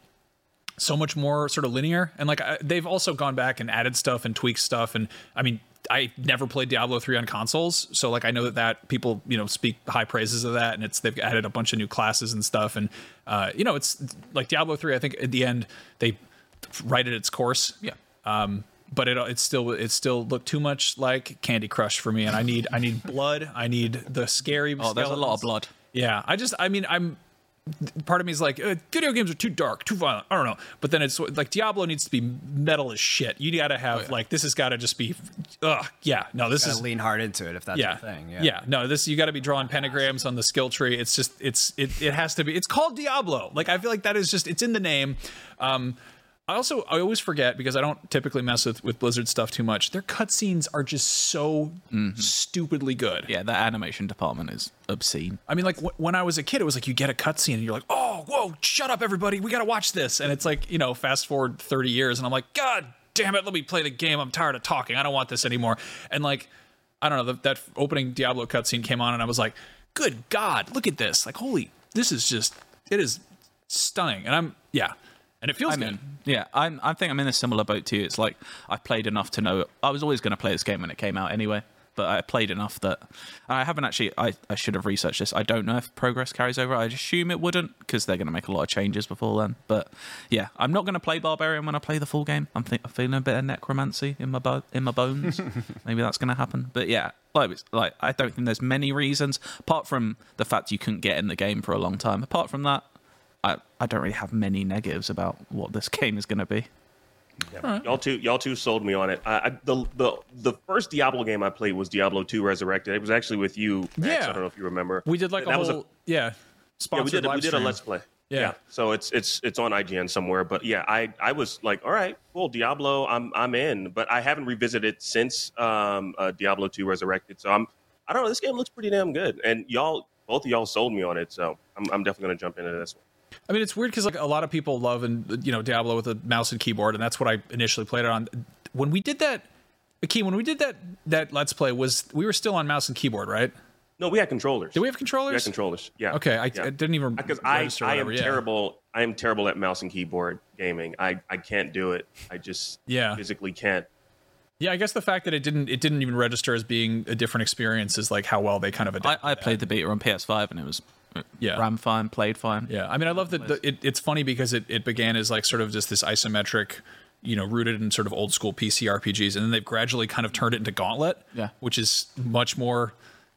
so much more sort of linear. And like I, they've also gone back and added stuff and tweaked stuff. And I mean, I never played Diablo three on consoles, so like I know that that people you know speak high praises of that, and it's they've added a bunch of new classes and stuff. And uh, you know, it's like Diablo three. I think at the end they righted its course. Yeah. Um, but it it still it still looked too much like Candy Crush for me, and I need I need blood. I need the scary. Oh, there's a lot of blood. Yeah, I just, I mean, I'm. Part of me is like, uh, video games are too dark, too violent. I don't know, but then it's like Diablo needs to be metal as shit. You got to have like this has got to just be, ugh, yeah. No, this is lean hard into it if that's yeah, the thing. yeah, No, this you got to be drawing pentagrams on the skill tree. It's just, it's, it, it has to be. It's called Diablo. Like I feel like that is just, it's in the name. Um, I also I always forget because I don't typically mess with with Blizzard stuff too much. Their cutscenes are just so mm-hmm. stupidly good. Yeah, that animation department is obscene. I mean, like w- when I was a kid, it was like you get a cutscene and you're like, "Oh, whoa, shut up, everybody! We gotta watch this." And it's like, you know, fast forward 30 years, and I'm like, "God damn it, let me play the game. I'm tired of talking. I don't want this anymore." And like, I don't know, the, that opening Diablo cutscene came on, and I was like, "Good God, look at this! Like, holy, this is just, it is stunning." And I'm, yeah, and it feels I good. mean, yeah, I'm, I think I'm in a similar boat to you. It's like I played enough to know I was always going to play this game when it came out anyway. But I played enough that I haven't actually. I, I should have researched this. I don't know if progress carries over. I assume it wouldn't because they're going to make a lot of changes before then. But yeah, I'm not going to play barbarian when I play the full game. I'm, think, I'm feeling a bit of necromancy in my bo- in my bones. [laughs] Maybe that's going to happen. But yeah, like like I don't think there's many reasons apart from the fact you couldn't get in the game for a long time. Apart from that, I, I don't really have many negatives about what this [laughs] game is going to be. Y'all two, y'all two sold me on it. I, I, the the the first Diablo game I played was Diablo 2 Resurrected. It was actually with you. Max. Yeah. I don't know if you remember. we did like that a was whole, yeah, yeah. sponsored We did live we did a let's play. Yeah. So it's it's it's on IGN somewhere. But yeah, I I was like, all right, cool, Diablo, I'm I'm in. But I haven't revisited it since um uh, Diablo 2 Resurrected. So I'm I don't know. This game looks pretty damn good, and y'all both of y'all sold me on it. So I'm I'm definitely gonna jump into this one. I mean, it's weird because like a lot of people love and you know Diablo with a mouse and keyboard, and that's what I initially played it on. When we did that, Akeem, when we did that that let's play was we were still on mouse and keyboard, right? No, we had controllers. Did we have We had controllers? controllers. Yeah. Okay, I, Yeah. I didn't even because I, I am yeah. terrible. I am terrible at mouse and keyboard gaming. I, I can't do it. I just Yeah. physically can't. Yeah, I guess the fact that it didn't it didn't even register as being a different experience is like how well they kind of I, adapted. I played the beta on PS5 and it was uh, Yeah. ran fine, played fine. Yeah, I mean, I love that. The, it, it's funny because it, it began as like sort of just this isometric, you know, rooted in sort of old school PC RPGs, and then they've gradually kind of turned it into Gauntlet, Yeah. which is much more,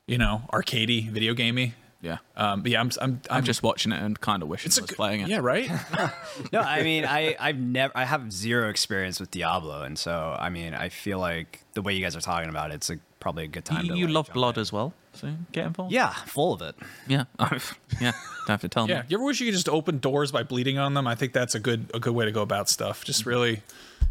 you know, arcadey, video gamey. Yeah. Um, but yeah, I'm I'm, I'm, I'm just watching it and kind of wishing it's I a was good- playing it. Yeah, right. [laughs] No, I mean, I I've never I have zero experience with Diablo, and so I mean, I feel like the way you guys are talking about it, it's a, probably a good time. You, to you like, love blood in. as well, so get involved. Yeah, full of it. yeah, [laughs] yeah. Don't have to tell yeah. me. You ever wish you could just open doors by bleeding on them? I think that's a good a good way to go about stuff. Just mm-hmm. really,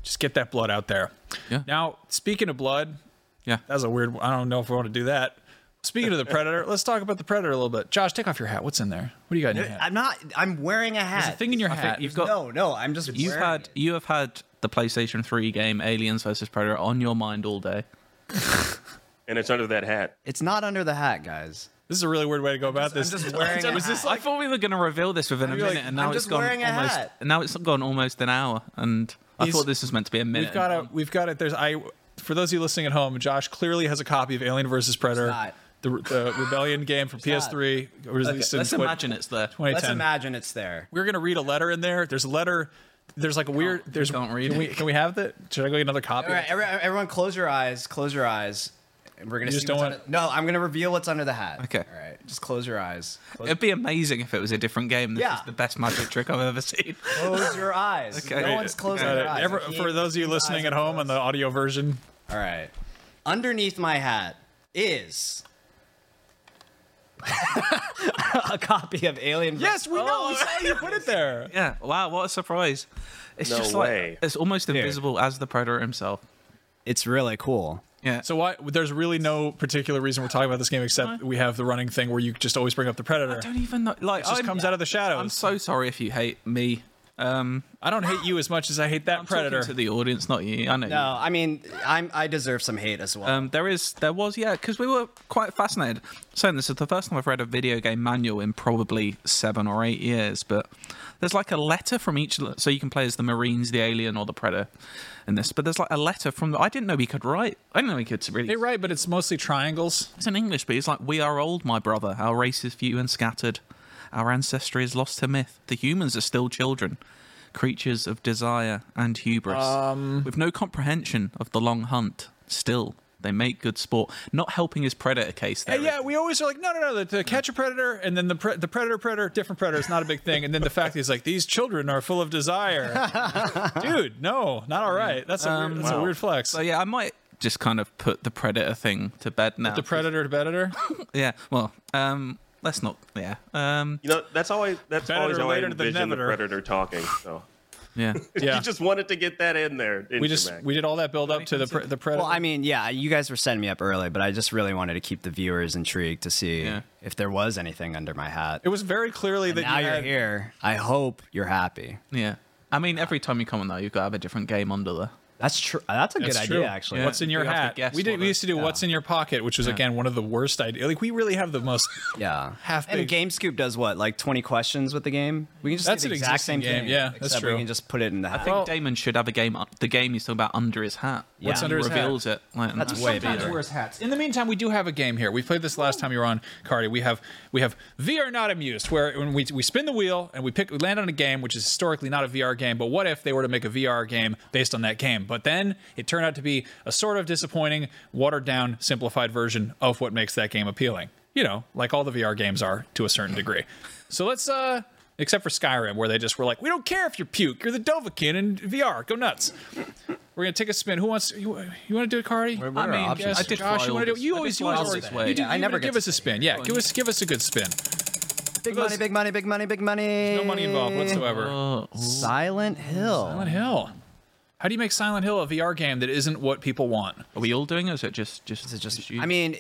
just get that blood out there. Yeah. Now, speaking of blood, Yeah. That's a weird. I don't know if we want to do that. Speaking of the predator, [laughs] let's talk about the predator a little bit. Josh, take off your hat. What's in there? What do you got in your uh, hat? I'm not. I'm wearing a hat. There's a thing in your hat. you've got no, no. I'm just. you've wearing had it. you have had the PlayStation 3 game Aliens vs Predator on your mind all day. [laughs] And it's under that hat. It's not under the hat, guys. This is a really weird way to go about I'm this. just wearing [laughs] a Was this, I thought we were going to reveal this within a You're like, minute, and now I'm it's just gone wearing a almost. hat. Now it's gone almost an hour, and I He's- thought this was meant to be a minute. we've got a. We've got it. There's I. For those of you listening at home, Josh clearly has a copy of Alien vs Predator, not. the, the [laughs] Rebellion game for PS3, released in Let's tw- imagine it's there. 2010. Let's imagine it's there. We're gonna read a letter in there. There's a letter. There's like a weird. There's. can't read can it. we? Can we have that? Should I go get another copy? All right, every- everyone, close your eyes. Close your eyes. And we're gonna You see just don't what's want- under- No, I'm gonna reveal what's under the hat. Okay. All right. Just close your eyes. Close, It'd be amazing if it was a different game. This Yeah. is the best magic trick I've ever seen. close your [laughs] eyes. Okay. No one's closing Uh, their eyes. ever- I can't for those of you keep listening eyes at home on the audio version, All right. Underneath my hat is [laughs] a copy of Alien. yes, we know. We saw you put it there. [laughs] Yeah. Wow. What a surprise. It's No just way. like it's almost invisible as the predator himself. It's really cool. Yeah. So why? There's really no particular reason we're talking about this game except we have the running thing where you just always bring up the predator. I don't even know. Like, It just I'm- comes out of the shadows. I'm so sorry if you hate me. Um, I don't hate you as much as I hate that I'm predator. to the audience, not you. I know. No, I mean, I'm I deserve some hate as well. Um, there is, there was, yeah, because we were quite fascinated. Saying this is the first time I've read a video game manual in probably seven or eight years, but there's like a letter from each, so you can play as the Marines, the Alien, or the Predator in this. But there's like a letter from. The, I didn't know he could write. I didn't know he could really. Hey, right, but it's mostly triangles. It's in English, but it's like, "We are old, my brother. Our race is few and scattered. Our ancestry is lost to myth. The humans are still children." Creatures of desire and hubris, Um, with no comprehension of the long hunt. Still, they make good sport. Not helping his predator case. There Hey, yeah, we always are like, no, no, no, the, the catch a predator, and then the pre- the predator, predator, different predator. It's not a big thing. And then the fact is like these children are full of desire. [laughs] Dude, no, not all right. That's a weird, that's a weird flex. So yeah, I might just kind of put the predator thing to bed now. the predator to predator. [laughs] Yeah. Well, um, let's not. Yeah. Um. You know, that's always that's Predator always how I later to the envision the Nemeter. predator talking. So Yeah. [laughs] Yeah, you just wanted to get that in there. Didn't we you, just Mac? we did all that build up to the pre- the predator. well, I mean, yeah, you guys were setting me up early, but I just really wanted to keep the viewers intrigued to see Yeah. if there was anything under my hat. it was very clearly that now you you're had, here. I hope you're happy. Yeah. I mean, every time you come on, though, you've got to have a different game under there. That's true. Uh, that's a That's good true. idea, actually. Yeah. What's in your We hat? guess We did. what We used to do what's in your pocket, which was again one of the worst ideas. Like we really have the most. [laughs] Yeah. Half and GameScoop does what, like 20 questions with the game? We can just That's do the exact same game. thing. Yeah, that's except true. We can just put it in the hat. I think Well- Damon should have a game. Uh, the game he's talking about under his hat. What's He under his hat? reveals it. Like, That's way sometimes better. wears hats. In the meantime, we do have a game here. We played this last time you were on, Cardy. We have we have VR not amused, where when we we spin the wheel and we pick we land on a game which is historically not a VR game. But what if they were to make a VR game based on that game? But then it turned out to be a sort of disappointing, watered down, simplified version of what makes that game appealing. You know, like all the VR games are to a certain degree. So let's uh. Except for Skyrim, where they just were like, "We don't care if you're puke. You're the Dovahkiin in VR. Go nuts." We're gonna take a spin. Who wants? You, you want to do it, Cardy? What I mean, options? I did Josh, fly you want to do? this- You I always, did you fly always, all always this way. You, do, Yeah, I you never never give us a spin. spin. Yeah, give us give us a good spin. Big money, big money, big money, big money. No money involved whatsoever. Oh, Silent Hill. Silent Hill. How do you make Silent Hill a VR game that isn't what people want? are we all doing it? Or is it just just? Is it just? you? I mean,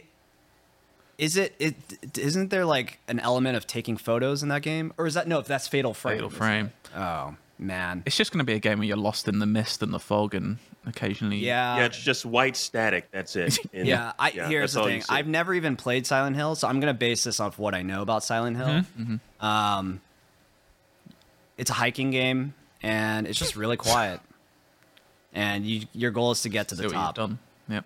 is it? It isn't there like an element of taking photos in that game, or is that no? If that's Fatal Frame. fatal frame. Oh man. It's just going to be a game where you're lost in the mist and the fog, and occasionally. Yeah. yeah, it's just white static. That's it. [laughs] And- Yeah, I, yeah, here's the all thing. I've never even played Silent Hill, so I'm gonna base this off what I know about Silent Hill. Mm-hmm. Um, it's a hiking game, and it's just really quiet. And you, your goal is to get to the what you've top. done. Yep.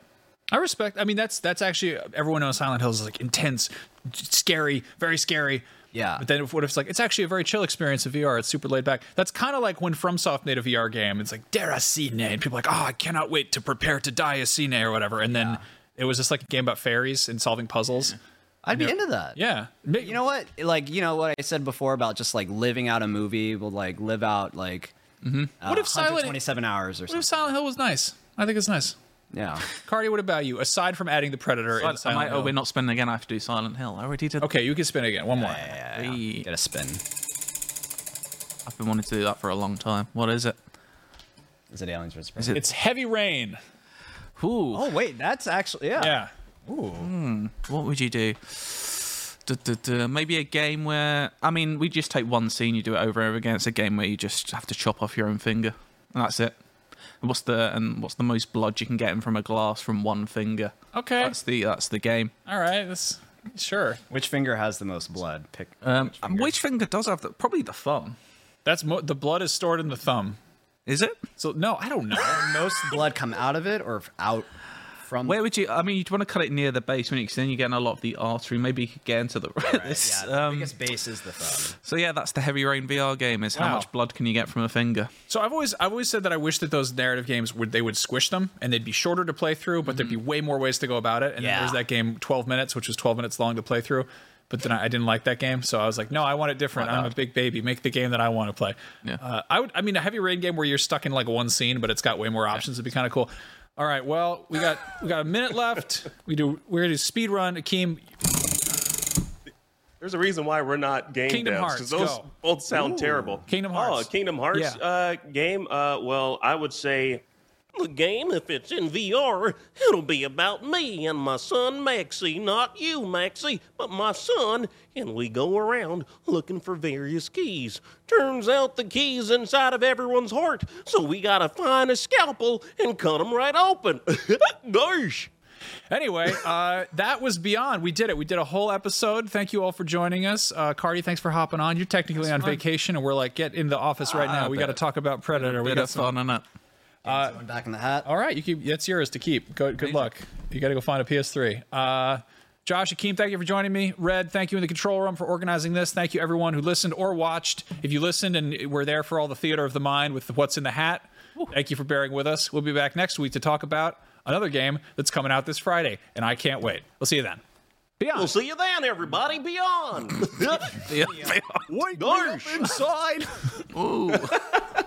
I respect. I mean, that's that's actually everyone knows Silent Hill is like intense, scary, very scary. Yeah. But then if, what if it's like it's actually a very chill experience of VR? It's super laid back. That's kind of like when FromSoft made a VR game. It's like Deracine, and people are like, oh, I cannot wait to prepare to die a scene or whatever. And then it was just like a game about fairies and solving puzzles. I'd be into that. Yeah. You know what? Like you know what I said before about just like living out a movie will like live out like Mm-hmm. what if Silent? What 127 hours or if something. Silent Hill was nice? I think it's nice. Yeah. Cardy, what about you? Aside from adding the Predator in Am Silent I, Hill. oh, we're not spending again. I have to do Silent Hill. I already did. Okay, you can spin again. One more. Yeah, yeah, Hey. Get a spin. I've been wanting to do that for a long time. What is it? Is it Aliens vs. Is Predator? it? It's Heavy Rain. Ooh. Oh wait, that's actually yeah. Yeah. Ooh. Hmm. What would you do? Duh, duh, duh. Maybe a game where I mean, we just take one scene, you do it over and over again. It's a game where you just have to chop off your own finger, and that's it. And what's the and what's the most blood you can get in from a glass from one finger? Okay. That's the that's the game. All right. That's sure. Which finger has the most blood? Pick. Um, which finger does have the, probably the thumb? That's mo- the blood is stored in the thumb. Is it? So no, I don't know. most blood come out of it or out from Where would you? I mean, you'd want to cut it near the base, wouldn't you? Because then you're getting a lot of the artery. Maybe you could get into the. this, yeah, the um, biggest base is the thumb. so yeah, that's the Heavy Rain VR game. Is how Wow. much blood can you get from a finger? So I've always I've always said that I wish that those narrative games would they would squish them and they'd be shorter to play through, but there'd be way more ways to go about it. And then Yeah. there's that game 12 minutes, which was 12 minutes long to play through. But then I, I didn't like that game, so I was like, no, I want it different. I'm a big baby. Make the game that I want to play. Yeah. Uh, I would. I mean, a heavy rain game where you're stuck in like one scene, but it's got way more options would be kind of cool. All right, well, we got we got a minute left. We do we're gonna do speed run. Akeem, There's a reason why we're not game Kingdom devs Hearts, because those go. both sound terrible. Kingdom Hearts. Oh, Kingdom Hearts Yeah. uh, game. Uh, well, I would say the game, if it's in VR, it'll be about me and my son Maxie, not you, Maxie, but my son, and we go around looking for various keys. Turns out the keys inside of everyone's heart, so we gotta find a scalpel and cut them right open. [laughs] Gosh. Anyway, uh, that was Beyond. We did it. We did a whole episode. Thank you all for joining us. Uh, Cardy, thanks for hopping on. You're technically on vacation, and we're like, get in the office right now. We got to talk about Predator. We got of some. fun in it. Going back in the hat. All right, you keep. That's yours to keep. Good, good luck. You got to go find a PS3. Uh, Josh Akeem, thank you for joining me. Red, thank you in the control room for organizing this. Thank you everyone who listened or watched. If you listened and were there for all the theater of the mind with what's in the hat, thank you for bearing with us. We'll be back next week to talk about another game that's coming out this Friday, and I can't wait. We'll see you then. Beyond. We'll see you then, everybody. Beyond. Wait, Gosh. inside. [laughs] Ooh. [laughs]